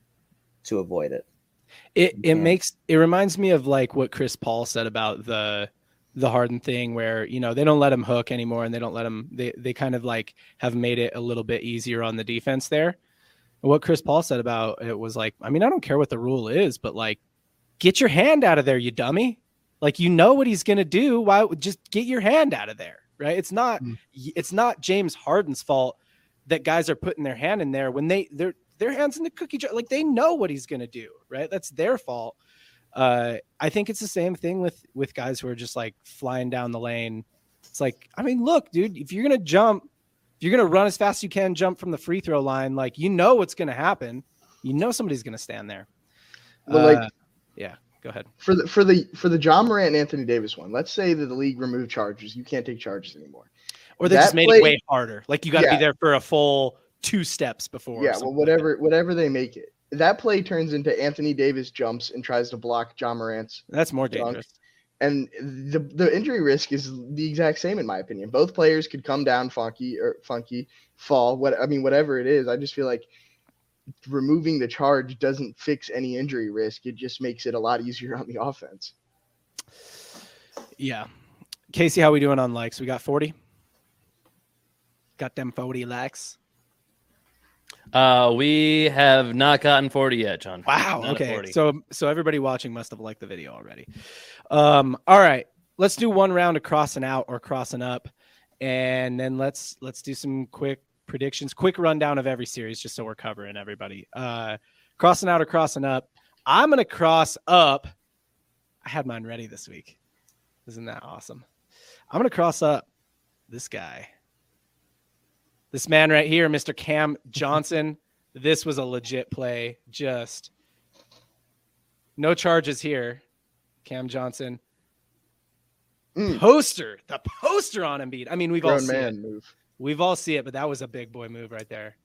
to avoid it. It it Yeah. makes it reminds me of like what Chris Paul said about the the Harden thing where you know they don't let him hook anymore and they don't let him they they kind of like have made it a little bit easier on the defense there. And what Chris Paul said about it was like, I mean, I don't care what the rule is, but like get your hand out of there, you dummy. Like you know what he's gonna do. Why just get your hand out of there, right? It's not Mm. it's not James Harden's fault that guys are putting their hand in there when they they're their hands in the cookie jar. Like they know what he's gonna do, right? That's their fault. Uh, I think it's the same thing with with guys who are just like flying down the lane. It's like, I mean, look, dude, if you're gonna jump, if you're gonna run as fast as you can, jump from the free throw line, like you know what's gonna happen. You know somebody's gonna stand there. Well, like- Uh, yeah, go ahead. for the for the for the Ja Morant and Anthony Davis one, let's say that the league removed charges. You can't take charges anymore. Or they That just made play- it way harder. Like you got to Yeah. be there for a full two steps before. yeah, well, something like whatever whatever they make it. That play turns into Anthony Davis jumps and tries to block Ja Morant's. That's more Dunk. dangerous. and the the injury risk is the exact same in my opinion. Both players could come down funky or funky, fall. What I mean, whatever it is, I just feel like removing the charge doesn't fix any injury risk. It just makes it a lot easier on the offense. Yeah. Casey, how we doing on likes? We got 40? Got them 40 likes. Uh, we have not gotten 40 yet, John. Wow. Not okay. So so everybody watching must have liked the video already. Um, all right. Let's do one round of crossing out or crossing up. And then let's let's do some quick predictions, quick rundown of every series, just so we're covering everybody. Uh crossing out or crossing up. I'm gonna cross up. I had mine ready this week. Isn't that awesome? I'm gonna cross up this guy. This man right here, Mr. Cam Johnson. This was a legit play. Just no charges here. Cam Johnson. Mm. Poster, the poster on Embiid. I mean, we've all Grown seen it. move. We've all see it, but that was a big boy move right there.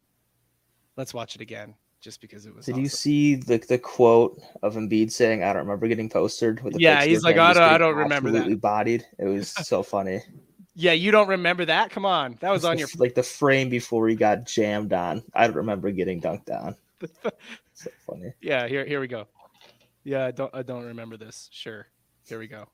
Let's watch it again, just because it was. Did you see the the quote of Embiid saying, "I don't remember getting postered"? With a Yeah, he's like, "I just don't- I don't remember that." absolutely Bodied. It was so funny. Yeah, you don't remember that? Come on, that was It's on your. like the frame before he got jammed on. I don't remember getting dunked on. So funny. yeah, here, here we go. Yeah, I don't, I don't remember this. Sure, here we go.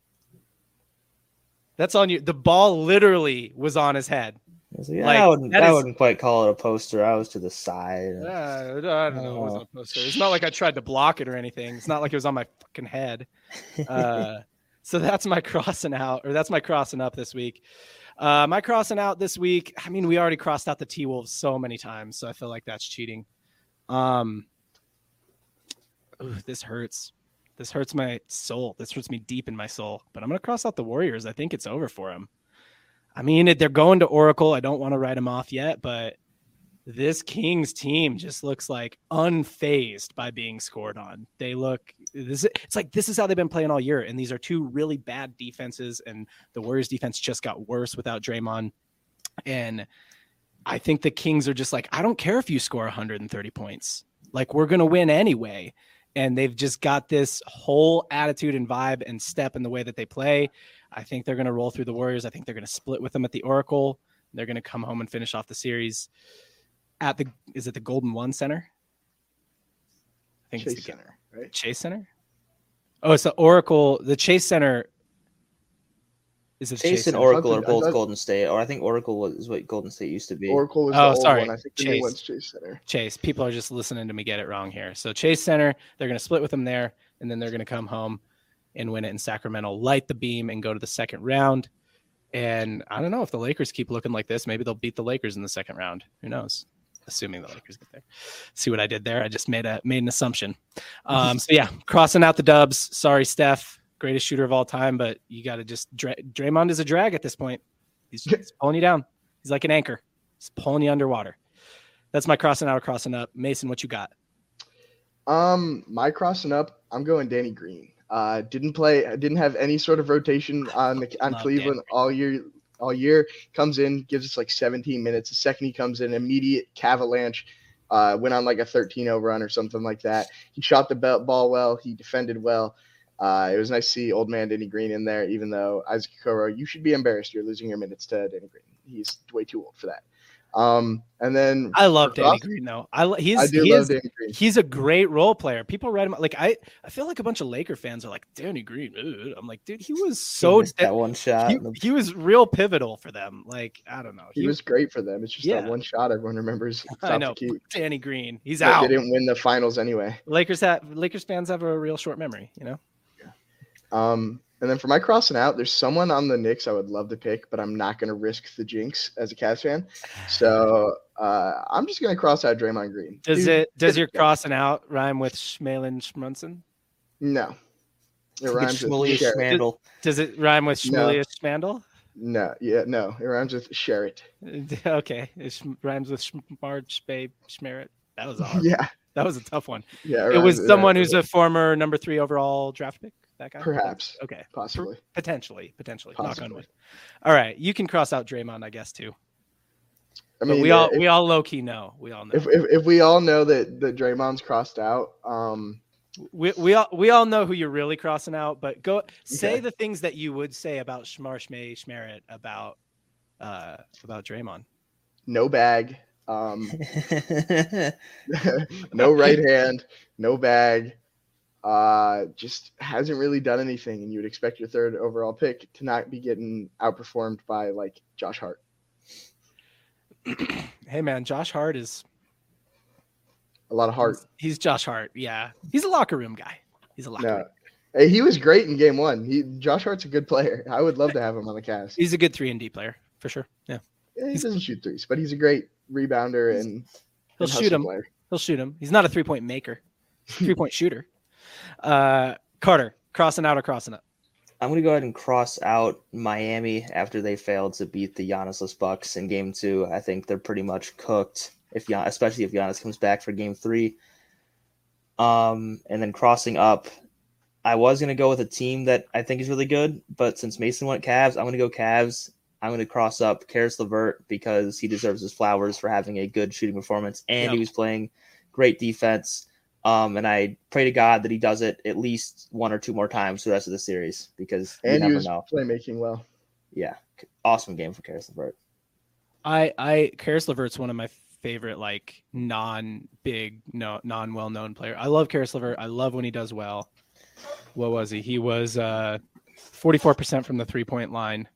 That's on you. The ball literally was on his head. I, "Yeah, Like, I wouldn't. I is- wouldn't quite call it a poster. I was to the side. Uh, I don't know. It wasn't Oh. a poster. It's not like I tried to block it or anything. It's not like it was on my fucking head. Uh, so that's my crossing out, or that's my crossing up this week. Uh, my crossing out this week. I mean, we already crossed out the T Wolves so many times, so I feel like that's cheating. Um, ooh, this hurts. This hurts my soul. This hurts me deep in my soul. But I'm gonna cross out the Warriors. I think it's over for them. I mean, they're going to Oracle. I don't want to write them off yet, but this Kings team just looks like unfazed by being scored on. They look this it's like this is how they've been playing all year. And these are two really bad defenses, and the Warriors defense just got worse without Draymond. And I think the Kings are just like, I don't care if you score 130 points. Like we're gonna win anyway. And they've just got this whole attitude and vibe and step in the way that they play. I think they're gonna roll through the Warriors. I think they're gonna split with them at the Oracle. They're gonna come home and finish off the series at the is it the Golden One Center? I think Chase it's the Center, right? Chase Center. Oh, it's the Oracle. The Chase Center. Is it the Chase and Center? Oracle I are both Golden State, or I think Oracle was what Golden State used to be. Oracle was Oh, the old sorry, one. I think the Chase. new one's Chase Center. Chase. People are just listening to me get it wrong here. So Chase Center, they're going to split with them there, and then they're going to come home and win it in Sacramento, light the beam, and go to the second round. And I don't know if the Lakers keep looking like this. Maybe they'll beat the Lakers in the second round. Who knows? Assuming the Lakers get there. See what I did there? I just made a made an assumption. Um, so yeah, crossing out the Dubs. Sorry, Steph, greatest shooter of all time, but you got to just Dray- Draymond is a drag at this point. He's, he's pulling you down. He's like an anchor. He's pulling you underwater. That's my crossing out, crossing up. Mason, what you got? Um, my crossing up, I'm going Danny Green. Uh, didn't play, didn't have any sort of rotation on the on Love Cleveland all year. All year comes in, gives us like 17 minutes. The second he comes in, immediate cavalanche. Uh, went on like a 13-0 run or something like that. He shot the ball well. He defended well. Uh, it was nice to see old man Danny Green in there, even though Isaac Okoro, you should be embarrassed. You're losing your minutes to Danny Green. He's way too old for that. Um, and then I love Danny Cross- Green though. I lo- he's I do he love is, Danny Green. he's a great role player. People write him like I I feel like a bunch of Laker fans are like Danny Green. ugh." I'm like, dude, he was He so missed that one shot. he, he was real pivotal for them. Like I don't know. He was great for them. It's just Yeah. that one shot everyone remembers. I know. Danny Green. He's But out. They didn't win the finals anyway. Lakers have Lakers fans have a real short memory. You know. Yeah. Um, and then for my crossing out, there's someone on the Knicks I would love to pick, but I'm not going to risk the jinx as a Cavs fan. So uh, I'm just going to cross out Draymond Green. Does He's- it does your crossing out rhyme with Schmalin Schmunson? No. It rhymes with Schmully Sherritt. Schmandel. Does it rhyme with No. Schmilius Schmandel? No, yeah, no. It rhymes with Sherritt. Okay, it rhymes with Schmart Spabe Schmerit. That was a hard. Yeah, That was a tough one. yeah. It rhymes was with- someone who's a former number three overall draft pick. That guy. perhaps, Okay, possibly. potentially, potentially. Knock on wood. All right, you can cross out Draymond, I guess too. I But mean, we all if, we all low key know. We all know. if, if if we all know that that Draymond's crossed out, um, we, we all we all know who you're really crossing out. But go say Okay. the things that you would say about Schmar Schmay Schmerit about uh about Draymond. no bag, um, no right hand, no bag. Uh, just hasn't really done anything, and you would expect your third overall pick to not be getting outperformed by like Josh Hart. Hey man, Josh Hart is A lot of heart. He's Josh Hart. Yeah, he's a locker room guy. He's a locker. No, room. hey, he was great in game one. He Josh Hart's a good player. I would love to have him on the cast. He's a good three and D player for sure. Yeah, Yeah, he doesn't shoot threes, but he's a great rebounder and he'll and shoot him. player. He'll shoot him. He's not a three point maker. Three point shooter. Uh, Carter crossing out or crossing up. I'm gonna go ahead and cross out Miami after they failed to beat the Giannisless Bucks in Game Two. I think they're pretty much cooked. If Gian, especially if Giannis comes back for Game Three. Um, and then crossing up, I was gonna go with a team that I think is really good, but since Mason went Cavs, I'm gonna go Cavs. I'm gonna cross up Caris LeVert because he deserves his flowers for having a good shooting performance and he was playing great defense. Um, and I pray to God that he does it at least one or two more times for the rest of the series because you And he never was know. playmaking well. Yeah, awesome game for Caris LeVert. I I Caris LeVert's one of my favorite like non big no non well known player. I love Caris LeVert. I love when he does well. What was he? He was uh 44% from the three point line.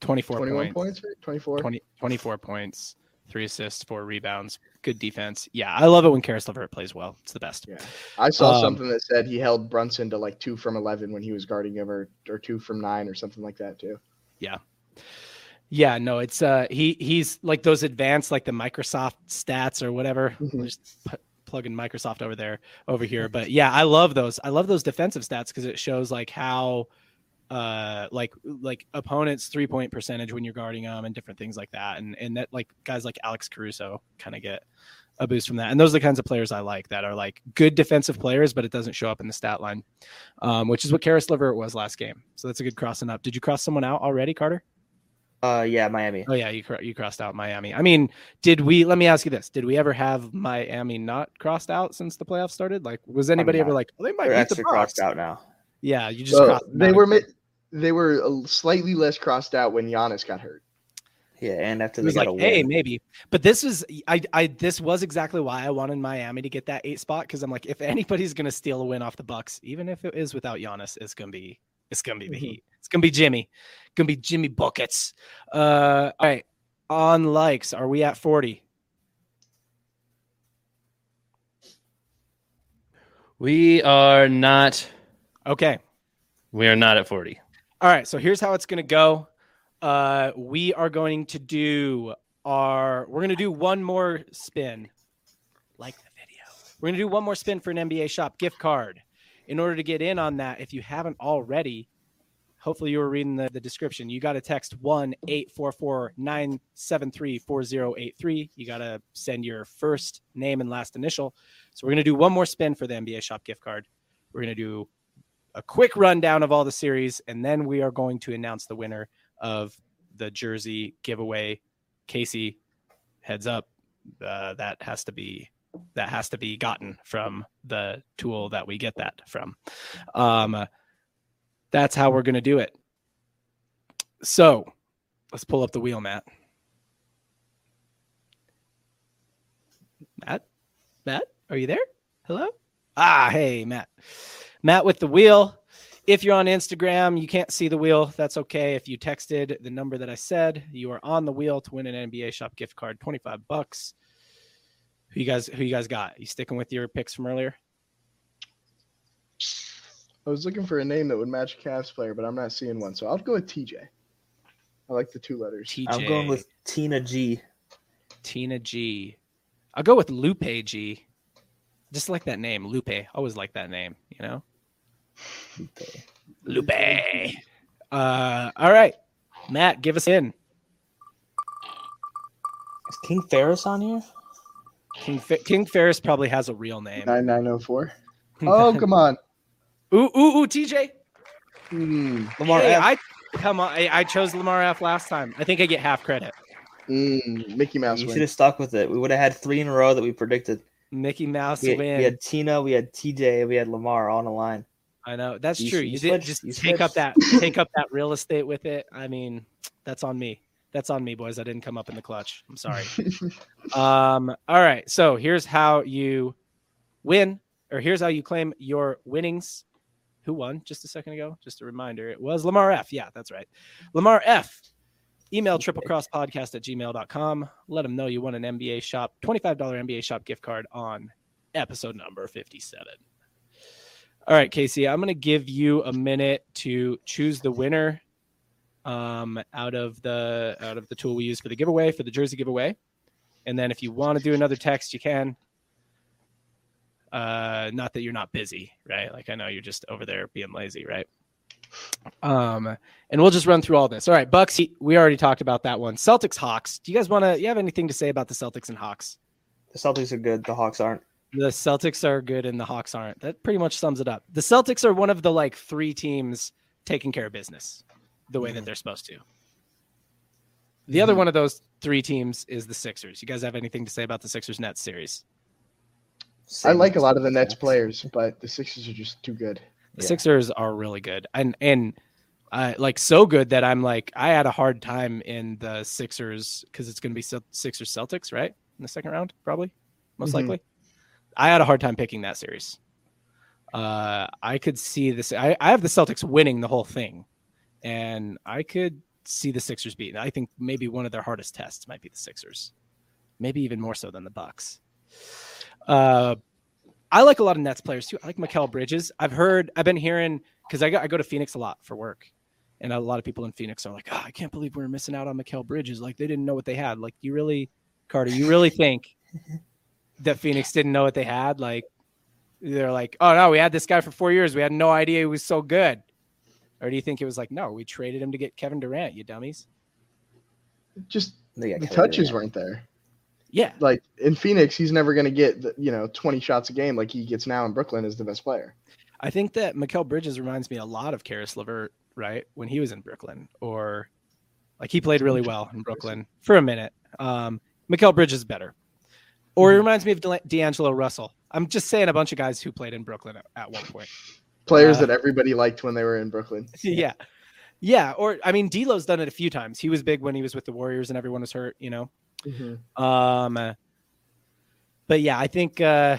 24 21 points. points, right? 24. 20, 24 points, three assists, four rebounds, good defense. Yeah, I love it when Caris LeVert plays well. It's the best. Yeah. I saw Um, something that said he held Brunson to like two from 11 when he was guarding him, or, or two from nine, or something like that, too. Yeah, Yeah, no, it's uh he he's like those advanced like the Microsoft stats or whatever. Mhm. Just pu- plugging Microsoft over there over here. But yeah, I love those. I love those defensive stats because it shows like how uh like like opponents three point percentage when you're guarding them and different things like that. And and that like guys like alex caruso kind of get a boost from that. And those are the kinds of players i like that are like good defensive players but it doesn't show up in the stat line um which is what Caris LeVert was last game. So that's a good crossing up. Did you cross someone out already carter? Uh, yeah, Miami. oh yeah you you crossed out miami. I mean did we let me ask you this. Did we ever have miami not crossed out since the playoffs started? Like was anybody ever like oh, they might They're beat the Bucks? crossed out now. Yeah you just So they were mi- they were slightly less crossed out when Giannis got hurt. Yeah, and after It they was got like, a hey, win. maybe. But this was I I this was exactly why I wanted Miami to get that eight spot because I'm like, if anybody's gonna steal a win off the Bucks, even if it is without Giannis, it's gonna be it's gonna be the Mhm. Heat. It's gonna be Jimmy. It's Gonna be Jimmy buckets. Uh, all right. On likes, are we at 40? We are not. Okay. We are not at forty. All right, so here's how it's going to go. Uh, we are going to do our. We're going to do one more spin, like the video. We're going to do one more spin for an NBA Shop gift card. In order to get in on that, if you haven't already, hopefully you were reading the, the description. You got to text one eight four four nine seven three four zero eight three. You got to send your first name and last initial. So we're going to do one more spin for the NBA Shop gift card. We're going to do a quick rundown of all the series, and then we are going to announce the winner of the jersey giveaway. Casey, heads up, uh, that has to be that has to be gotten from the tool that we get that from. Um, that's how we're going to do it. So let's pull up the wheel, Matt. Matt, Matt, are you there? Hello. Ah, hey, Matt. Matt with the wheel. If you're on Instagram, you can't see the wheel. That's okay. If you texted the number that I said, you are on the wheel to win an NBA shop gift card, 25 bucks. Who you guys who you guys got? You sticking with your picks from earlier? I was looking for a name that would match a Cavs player, but I'm not seeing one. So I'll go with TJ. I like the two letters. TJ. I'm going with Tina G. Tina G. I'll go with Lupe G. Just like that name, Lupe. Always like that name, you know? Lupe. Uh, all right. Matt, give us in. Is King Ferris on here? King, Fe- King Ferris probably has a real name. 9904. Oh, come on. Ooh, ooh, ooh, TJ. Mm, Lamar Hey, F. I come on. I, I chose Lamar F last time. I think I get half credit. mm, Mickey Mouse you should have stuck with it. We would have had three in a row that we predicted. Mickey Mouse We had, win. we had Tina, we had TJ, we had Lamar on the line. I know that's You- true. you You, did switched- just you take up that take up that real estate with it. I mean, that's on me. That's on me, boys. I didn't come up in the clutch. I'm sorry. um. All right. So here's how you win, or here's how you claim your winnings. Who won just a second ago? Just a reminder. It was Lamar F. Yeah, that's right. Lamar F. Email triplecrosspodcast at gmail.com. Let them know you won an NBA shop, $25 NBA shop gift card on episode number 57. All right, Casey, I'm going to give you a minute to choose the winner um, out of the out of the tool we use for the giveaway for the jersey giveaway, and then if you want to do another text, you can. Uh, not that you're not busy, right? Like I know you're just over there being lazy, right? Um, and we'll just run through all this. All right, Bucks. We already talked about that one. Celtics, Hawks. Do you guys want to? You have anything to say about the Celtics and Hawks? The Celtics are good. The Hawks aren't. The Celtics are good and the Hawks aren't. That pretty much sums it up. The Celtics are one of the like three teams taking care of business the way that Mhm. they're supposed to. The other one of those three teams is the Sixers. You guys have anything to say about the Sixers Nets series? I like a lot of the the Nets players, but the Sixers are just too good. The Yeah. Sixers are really good. And and uh, like so good that I'm like I had a hard time in the Sixers because it's going to be Cel- Sixers Celtics, right? In the second round, probably, most Mhm. likely. I had a hard time picking that series. Uh, I could see this. I, I have the Celtics winning the whole thing, and I could see the Sixers beating. I think maybe one of their hardest tests might be the Sixers, maybe even more so than the Bucks. Uh, I like a lot of Nets players too. I like Mikal Bridges. I've heard, I've been hearing because I, go- I go to Phoenix a lot for work, and a lot of people in Phoenix are like, "Oh, I can't believe we're missing out on Mikal Bridges. Like they didn't know what they had. Like you really, Carter, you really think that Phoenix didn't know what they had? Like they're like, oh no, we had this guy for four years. We had no idea he was so good. Or do you think it was like, no, we traded him to get Kevin Durant, you dummies? Just the Kevin touches Durant. weren't there. Yeah. Like in Phoenix, he's never going to get the, you know 20 shots a game like he gets now in Brooklyn as the best player. I think that Mikal Bridges reminds me a lot of Caris LeVert, right? When he was in Brooklyn, or like he played really well in Brooklyn for a minute. Um, Mikal Bridges is better, or he Mhm. reminds me of De- D'Angelo Russell. I'm just saying a bunch of guys who played in Brooklyn at, at one point. Players Uh, that everybody liked when they were in Brooklyn. yeah, yeah. Or I mean, D'Lo's done it a few times. He was big when he was with the Warriors and everyone was hurt. You know. Mhm. Um, but yeah, I think uh,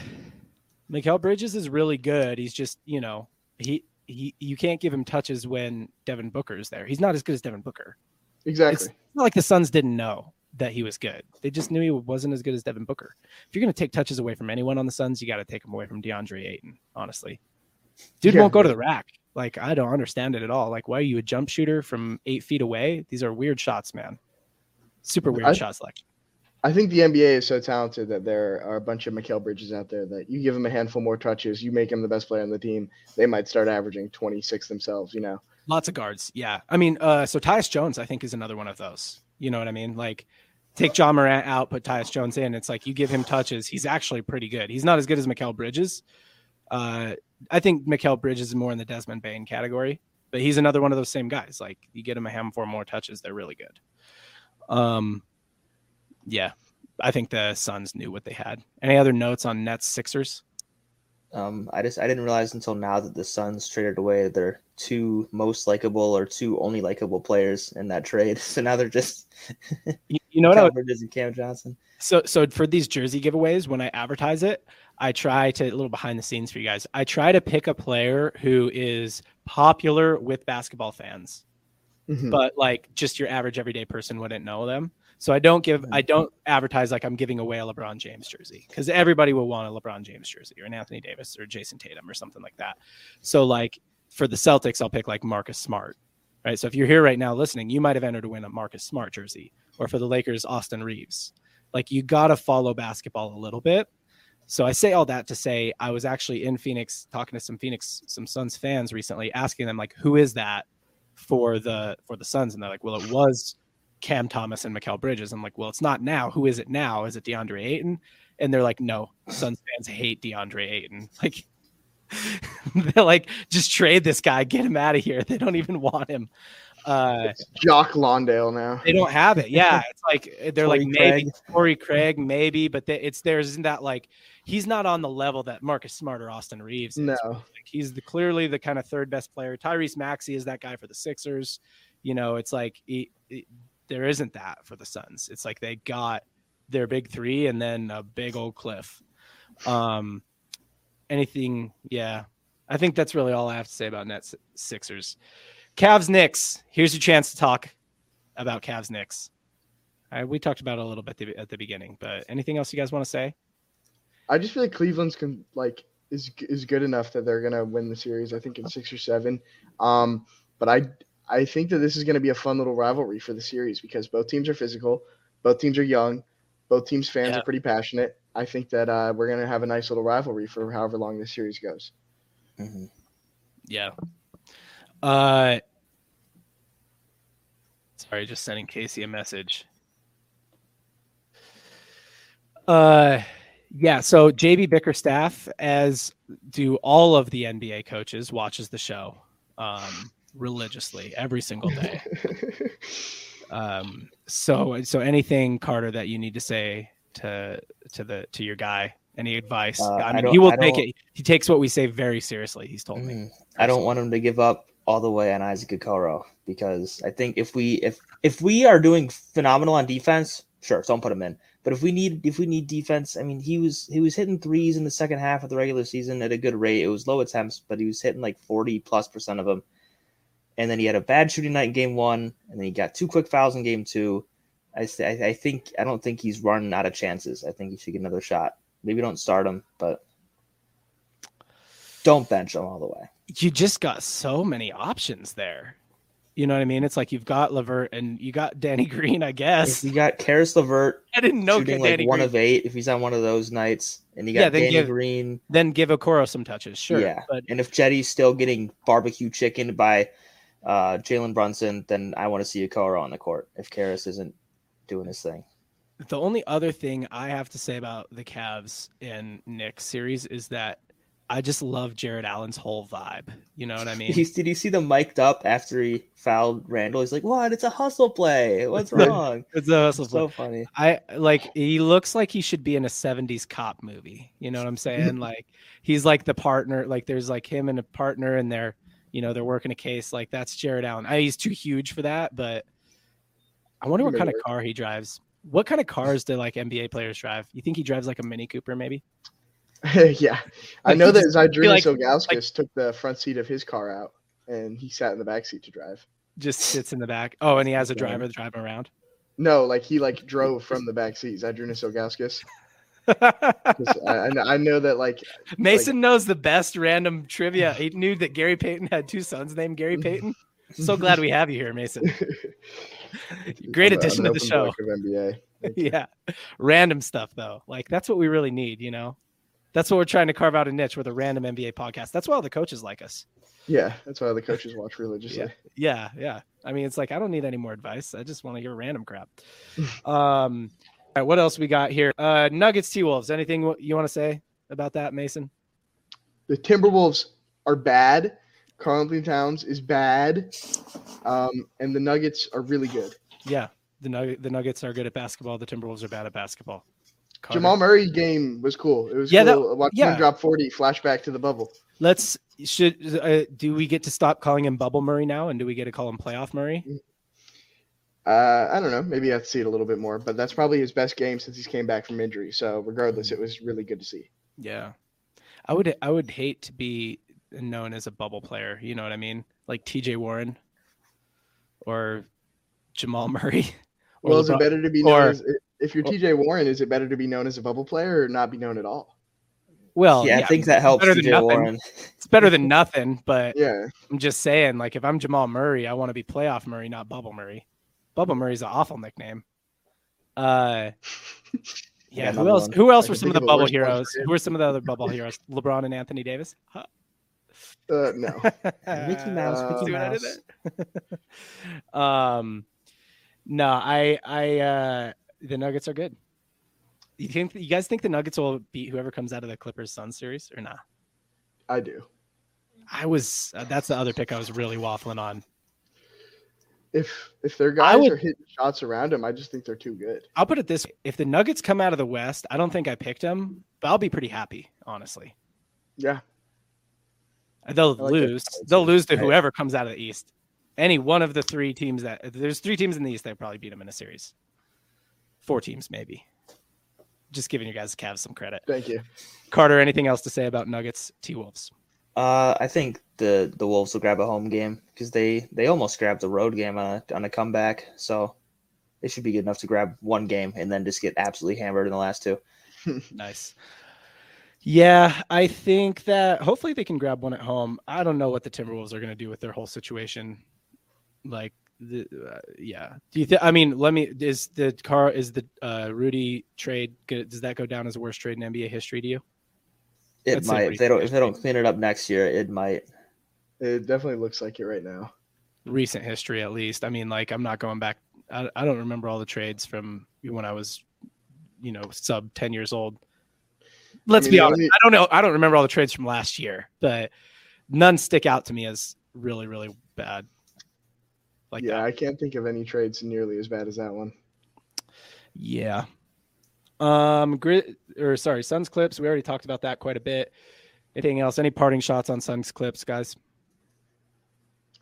Mikal Bridges is really good. He's just, you know, he he you can't give him touches when Devin Booker's there. He's not as good as Devin Booker. Exactly. It's not like the Suns didn't know that he was good. They just knew he wasn't as good as Devin Booker. If you're going to take touches away from anyone on the Suns, you got to take them away from DeAndre Ayton. Honestly, dude Yeah. won't go to the rack. Like I don't understand it at all. Like why are you a jump shooter from eight feet away? These are weird shots, man. Super weird I- shot selection. I think the NBA is so talented that there are a bunch of Mikal Bridges out there that you give him a handful more touches, you make him the best player on the team, they might start averaging 26 themselves, you know. Lots of guards. Yeah. I mean, uh, so Tyus Jones, I think, is another one of those. You know what I mean? Like, take Ja Morant out, put Tyus Jones in. It's like you give him touches. He's actually pretty good. He's not as good as Mikal Bridges. Uh, I think Mikal Bridges is more in the Desmond Bane category, but he's another one of those same guys. Like, you get him a handful more touches, they're really good. Um, yeah. I think the Suns knew what they had. Any other notes on Nets Sixers? Um, I just I didn't realize until now that the Suns traded away their two most likable or two only likable players in that trade. So now they're just You, you know what? I Cam Bridges and Cam Johnson. So so for these jersey giveaways, when I advertise it, I try to a little behind the scenes for you guys. I try to pick a player who is popular with basketball fans, Mhm. but like just your average everyday person wouldn't know them. So I don't give I don't advertise like I'm giving away a LeBron James jersey because everybody will want a LeBron James jersey or an Anthony Davis or Jayson Tatum or something like that. So like for the Celtics, I'll pick like Marcus Smart. Right. So if you're here right now listening, you might have entered to win a Marcus Smart jersey, or for the Lakers, Austin Reaves. Like you got to follow basketball a little bit. So I say all that to say I was actually in Phoenix talking to some Phoenix some Suns fans recently asking them like who is that for the for the Suns and they're like well it was Cam Thomas and Mikal Bridges. I'm like well it's not now. Who is it now? Is it DeAndre Ayton? And they're like no, Suns fans hate DeAndre Ayton. Like they're like just trade this guy, get him out of here. They don't even want him. Uh Jock Landale now. they don't have it. Yeah, it's like they're like maybe Craig. Torrey Craig, maybe, but they, it's there isn't that like he's not on the level that Marcus Smart or Austin Reaves. Is. No. Like, he's the clearly the kind of third best player. Tyrese Maxey is that guy for the Sixers. You know, it's like he, he- there isn't that for the Suns. It's like they got their big three and then a big old cliff. Um, anything? Yeah, I think that's really all I have to say about Nets Sixers. Cavs Knicks. Here's your chance to talk about Cavs Knicks. Uh, we talked about it a little bit the, at the beginning, but anything else you guys want to say? I just feel like Cleveland's can like is is good enough that they're gonna win the series. I think in six or seven. Um, but I I think that this is gonna be a fun little rivalry for the series because both teams are physical, both teams are young, both teams fans Yeah. are pretty passionate. I think that uh, we're gonna have a nice little rivalry for however long this series goes. Mhm. Yeah. Uh sorry, just sending Casey a message. Uh yeah, so JB Bickerstaff, as do all of the NBA coaches, watches the show um religiously every single day. um so so anything Carter that you need to say to to the to your guy any advice Uh, i I mean don't- he will I take it he takes what we say very seriously he's told me Mhm. I don't want him to give up all the way on Isaac Okoro because I think if we if if we are doing phenomenal on defense, sure, don't put him in. But if we need if we need defense, I mean, he was he was hitting threes in the second half of the regular season at a good rate. It was low attempts, but he was hitting like forty plus percent of them. And then he had a bad shooting night in game one, and then he got two quick fouls in game two. I th- I think I don't think he's running out of chances. I think he should get another shot. Maybe don't start him, but don't bench him all the way. You just got so many options there. You know what I mean? It's like you've got Levert and you got Danny Green, I If guess. you got Caris Levert I didn't know shooting Danny like one Green. of eight, if he's on one of those nights, and you got Yeah, then Danny give- Green, then give Okoro some touches, sure. Yeah. But and if Jetty's still getting barbecue chicken by uh, Jalen Brunson, then I want to see Okoro on the court if Caris isn't doing his thing. The only other thing I have to say about the Cavs in Knicks series is that I just love Jarrett Allen's whole vibe. You know what I mean? He's, did you see them mic'd up after he fouled Randle? He's like, "What? It's a hustle play. What's wrong?" it's a hustle play. so funny. I like. He looks like he should be in a '70s cop movie. You know what I'm saying? like he's like the partner. Like there's like him and a partner, and they're you know they're working a case. Like that's Jarrett Allen. I, he's too huge for that, but I wonder what kind of car he drives. What kind of cars do like NBA players drive? You think he drives like a Mini Cooper, maybe? yeah, I know that Zydrunas like- Ilgauskas took the front seat of his car out, and he sat in the back seat to drive. Just sits in the back. Oh, and he has a driver driving around. No, like he like drove from the back seat. Zydrunas Ilgauskas. I, I know- I know that like Mason knows the best random trivia. He knew that Gary Payton had two sons named Gary Payton. So glad we have you here, Mason. Great I'm addition I'm to the show. of NBA. yeah. Random stuff though. Like that's what we really need, you know? That's what we're trying to carve out a niche with a random NBA podcast. That's why all the coaches like us. Yeah, that's why the coaches watch religiously. Yeah, yeah. yeah. I mean, it's like I don't need any more advice. I just want to hear random crap. um all right, what else we got here? Uh Nuggets T Wolves. Anything you want to say about that, Mason? The Timberwolves are bad. Karl-Anthony Towns is bad, um, and the Nuggets are really good. Yeah. The the Nuggets are good at basketball. The Timberwolves are bad at basketball. Carter. Jamal Murray game was cool. It was Yeah, that- cool. watching yeah. him drop forty, flashback to the bubble. Let's should uh, do we get to stop calling him Bubble Murray now, and do we get to call him Playoff Murray? Uh, I don't know. Maybe I have to see it a little bit more, but that's probably his best game since he's came back from injury. So regardless, it was really good to see. Yeah, I would I would hate to be known as a bubble player. You know what I mean? Like T.J. Warren or Jamal Murray. Or Well, is it better to be known or- as if you're TJ Warren? Is it better to be known as a bubble player or not be known at all? Well, yeah, I think that helps better than nothing. Warren. it's better than nothing. But Yeah, I'm just saying, like, if I'm Jamal Murray, I want to be playoff Murray, not Bubble Murray. Bubble Murray's an awful nickname. Uh, yeah. Yeah, who else? one. Who else I were some of the of a bubble worse one for heroes? Who were some of the other bubble heroes? LeBron and Anthony Davis. Huh. uh, no. Mickey Mouse, Uh, Mickey See what Mouse. um, no, I, I, uh, the Nuggets are good. You think you guys think the Nuggets will beat whoever comes out of the Clippers Sun series or not? I do. I was uh, that's the other pick I was really waffling on. If if their guys would- are hitting shots around him, I just think they're too good. I'll put it this: way. if the Nuggets come out of the West, I don't think I picked them, but I'll be pretty happy, honestly. Yeah, They'll like lose. strategy. They'll lose to whoever comes out of the East. Any one of the three teams that there's three teams in the East that probably beat them in a series. Four teams, maybe. Just giving you guys Cavs some credit. thank you. Carter, anything else to say about Nuggets T Wolves? Uh, I think the the Wolves will grab a home game because they they almost grabbed the road game on a on a comeback. So they should be good enough to grab one game and then just get absolutely hammered in the last two. Nice. Yeah, I think that hopefully they can grab one at home. I don't know what the Timberwolves are going to do with their whole situation. Like, the, uh, yeah. Do you think? I mean, let me. Is the car is the uh, Rudy trade? Good, does that go down as the worst trade in NBA history to you? It I'd might if they don't if they don't clean it up next year, it might. It definitely looks like it right now. Recent history, at least. I mean, like, I'm not going back. I, I don't remember all the trades from when I was, you know, sub 10 years old. Let's mean, be honest. only- I don't know. I don't remember all the trades from last year, but none stick out to me as really, really bad. Like yeah, that. I can't think of any trades nearly as bad as that one. Yeah. Um, or sorry, Suns clips. We already talked about that quite a bit. Anything else? Any parting shots on Suns clips, guys?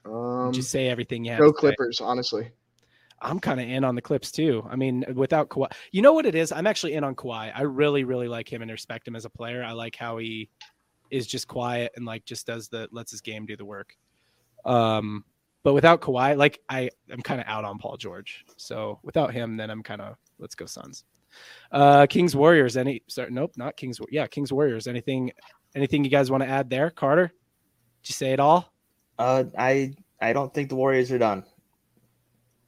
Um, Just say everything have. go to say. Clippers, honestly. I'm kind of in on the Clips too. I mean, without Kawhi, you know what it is? I'm actually in on Kawhi. I really, really like him and respect him as a player. I like how he is just quiet and like just does the lets his game do the work. Um, but without Kawhi, like I, I'm kind of out on Paul George. So without him, then I'm kind of let's go Suns. Uh, Kings Warriors. Any? Sorry, nope, not Kings. Yeah, Kings Warriors. Anything? Anything you guys want to add there, Carter? Did you say it all? Uh, I I don't think the Warriors are done.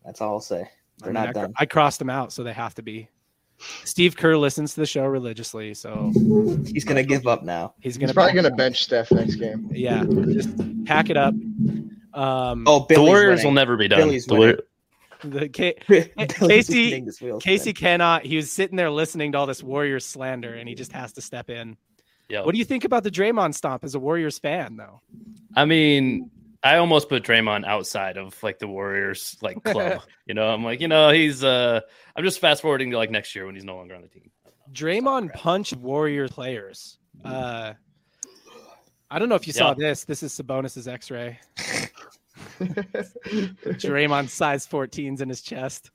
That's all I'll say. They're I mean, not I, done. I crossed them out, so they have to be. Steve Kerr listens to the show religiously, so He's gonna give up now. he's He's gonna probably going to bench Steph next game. yeah, just pack it up. Um, Oh, the Warriors winning. will never be done. Billy's The winning. The K- Casey- winning this wheel Casey cannot. He was sitting there listening to all this Warriors slander, and he just has to step in. Yo. What do you think about the Draymond stomp as a Warriors fan, though? I mean, I almost put Draymond outside of like the Warriors like club. you know, I'm like, you know, he's uh I'm just fast forwarding to like next year when he's no longer on the team. Draymond punched Warrior players. Uh, I don't know if you saw this. This is Sabonis's X-ray. Draymond size 14s in his chest.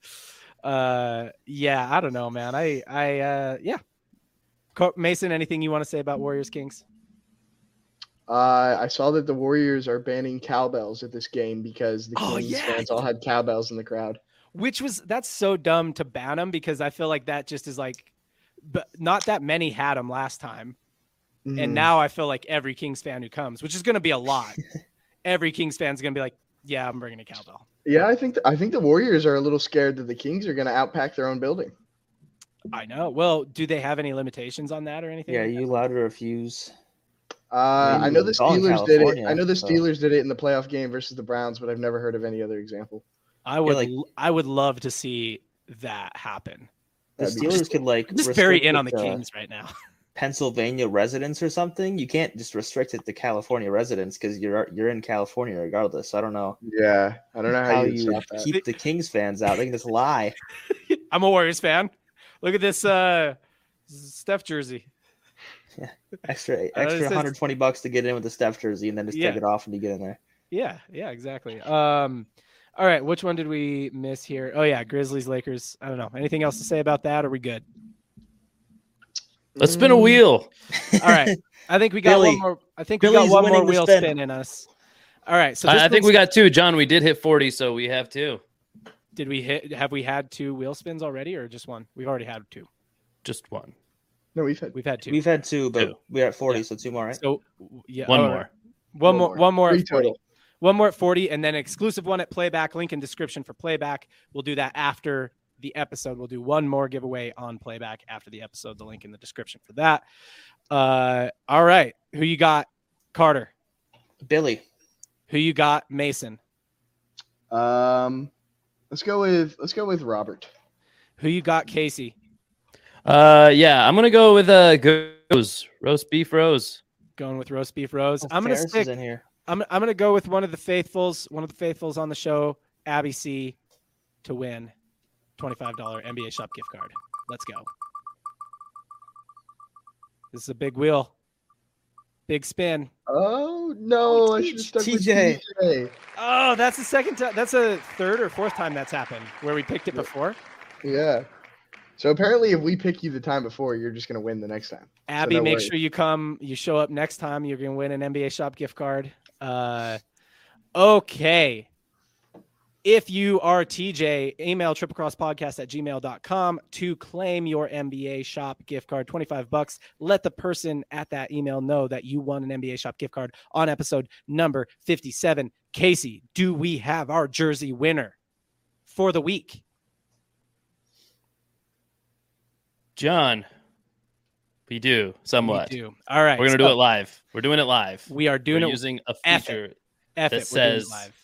Uh, yeah, I don't know, man. I, I, uh, yeah. Mason, anything you want to say about Warriors Kings? Uh, I saw that the Warriors are banning cowbells at this game because the Oh, Kings yeah. fans all had cowbells in the crowd. Which was that's so dumb to ban them because I feel like that just is like, but not that many had them last time, Mhm. and now I feel like every Kings fan who comes, which is going to be a lot, every Kings fan's going to be like, yeah, I'm bringing a cowbell. yeah, I think th- I think the Warriors are a little scared that the Kings are going to outpack their own building. I know. Well, do they have any limitations on that or anything? Yeah, like you allowed to refuse. Uh, I know the It's all in Steelers did it. I know the so- Steelers did it in the playoff game versus the Browns, but I've never heard of any other example. I would like- l- I would love to see that happen. The That'd be Steelers could like just very in on the to Kings right now. Pennsylvania residents or something. You can't just restrict it to California residents because you're you're in California regardless. I don't know Yeah, I don't know how, how you you stop that. keep the Kings fans out. They can just lie. I'm a Warriors fan. Look at this uh Steph jersey. Yeah, extra Uh, it extra says- 120 bucks to get in with the Steph jersey and then just Yeah. take it off when you get in there. Yeah, yeah, exactly. Um all right, which one did we miss here? Oh yeah, Grizzlies Lakers. I don't know. Anything else to say about that? Are we good? Let's spin a wheel. All right. I think we got Billy. one more I think we got one more wheel spin. spin in us. All right. So this I, I think we got two. John, we did hit 40, so we have two. did we hit have we had two wheel spins already or just one? We've already had two. Just one. No, we've had We've had 2 We've had two, but Two. we're at 40, Yeah. so two more, right? so yeah, One oh, more. One more one more three at 40. total. One more at 40 and then exclusive one at playback. Link in description for playback. We'll do that after the episode. We'll do one more giveaway on playback after the episode. The link in the description for that. Uh, all right. Who you got? Carter. Billy. Who you got? Mason. Um, let's go with let's go with Robert. Who you got? Casey. Uh, yeah, I'm gonna go with uh goes roast beef rose. Going with roast beef rose. Oh, I'm gonna Ferris stick. in here. I'm I'm gonna go with one of the faithfuls. One of the faithfuls on the show, Abby C, to win twenty five dollar NBA shop gift card. Let's go. This is a big wheel. Big spin. Oh no, Oh, I should have stuck with TJ. TJ. Oh, that's the second time. That's a third or fourth time that's happened where we picked it Yeah. before. Yeah. So apparently, if we pick you the time before, you're just gonna win the next time. Abby, no make worries. sure you come. You show up next time. You're gonna win an NBA shop gift card. Uh, okay. If you are TJ, email triplecrosspodcast at gmail.com to claim your NBA shop gift card, 25 bucks. Let the person at that email know that you won an NBA shop gift card on episode number 57. Casey, do we have our jersey winner for the week? John, we do somewhat. We do. All right. We're gonna so do it live. We're doing it live. We are doing We're it. using a F it. feature F that it, it says live.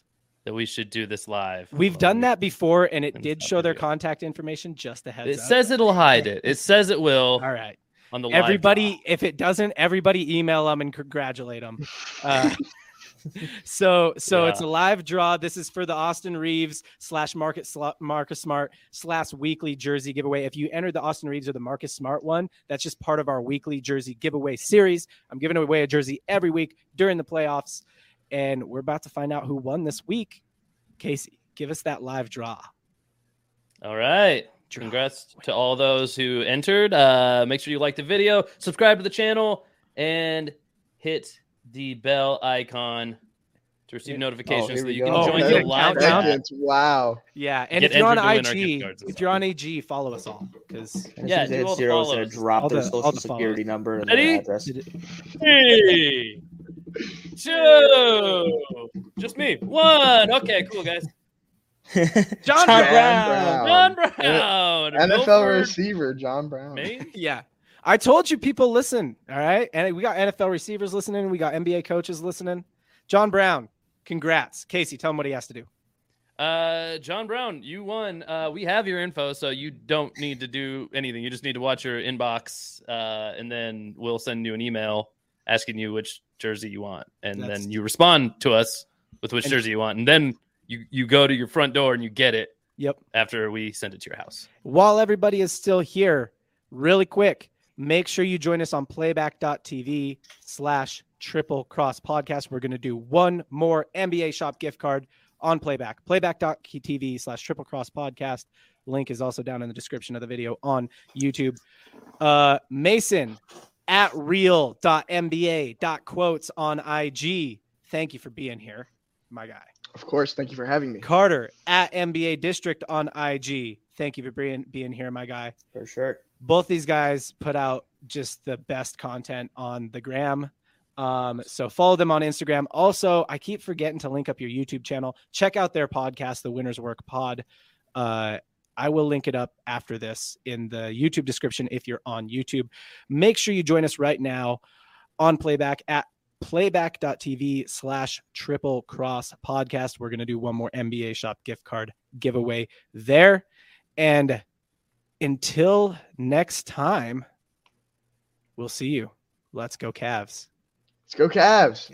That we should do this live. We've Hold done that before, and it did show their video. contact information. Just a heads It up. says it'll hide it. It says it will All right, on the live everybody. draw. If it doesn't, everybody email them and congratulate them. Uh, so, so it's a live draw. This is for the Austin Reaves slash Market Sl- Marcus Smart slash weekly jersey giveaway. If you entered the Austin Reaves or the Marcus Smart one, that's just part of our weekly jersey giveaway series. I'm giving away a jersey every week during the playoffs, and we're about to find out who won this week. Casey, give us that live draw. All right. Draw. Congrats to all those who entered. Uh, make sure you like the video, subscribe to the channel, and hit the bell icon to receive Yeah. notifications here so that we you can go. join Okay, the live countdown. chat. Wow. Yeah, and Get if you're on entered to win our gift IG, cards if you're on IG, follow us all because Yeah, as soon as do they all hit the zero, it's follows. drop All their the- social the security number and Ready? their address. Three, two, just me. One. Okay, cool, guys. John Brown. Brown. John Brown, NFL Milford, receiver John Brown. Maine. yeah, I told you people listen. All right, and we got NFL receivers listening. We got NBA coaches listening. John Brown, Congrats. Casey, tell him what he has to do. Uh, John Brown, you won. Uh, we have your info, so you don't need to do anything. You just need to watch your inbox, uh, and then we'll send you an email asking you which jersey you want, and That's- then you respond to us with which And- jersey you want, and then you you go to your front door and you get it Yep. after we send it to your house. While everybody is still here, really quick, make sure you join us on playback.tv slash triple cross podcast. We're going to do one more NBA shop gift card on playback. Playback.tv slash triple cross podcast. Link is also down in the description of the video on YouTube. Uh, Mason at real.nba.quotes on IG. Thank you for being here, my guy. Of course. Thank you for having me. Carter at NBA District on IG. Thank you for being being here, my guy. For sure. Both these guys put out just the best content on the gram. Um, so follow them on Instagram. Also, I keep forgetting to link up your YouTube channel. Check out their podcast, The Winners Work Pod. Uh, I will link it up after this in the YouTube description if you're on YouTube. Make sure you join us right now on playback at playback.tv slash triple cross podcast. We're going to do one more NBA shop gift card giveaway there. And until next time, we'll see you. Let's go, Cavs. Let's go, Cavs.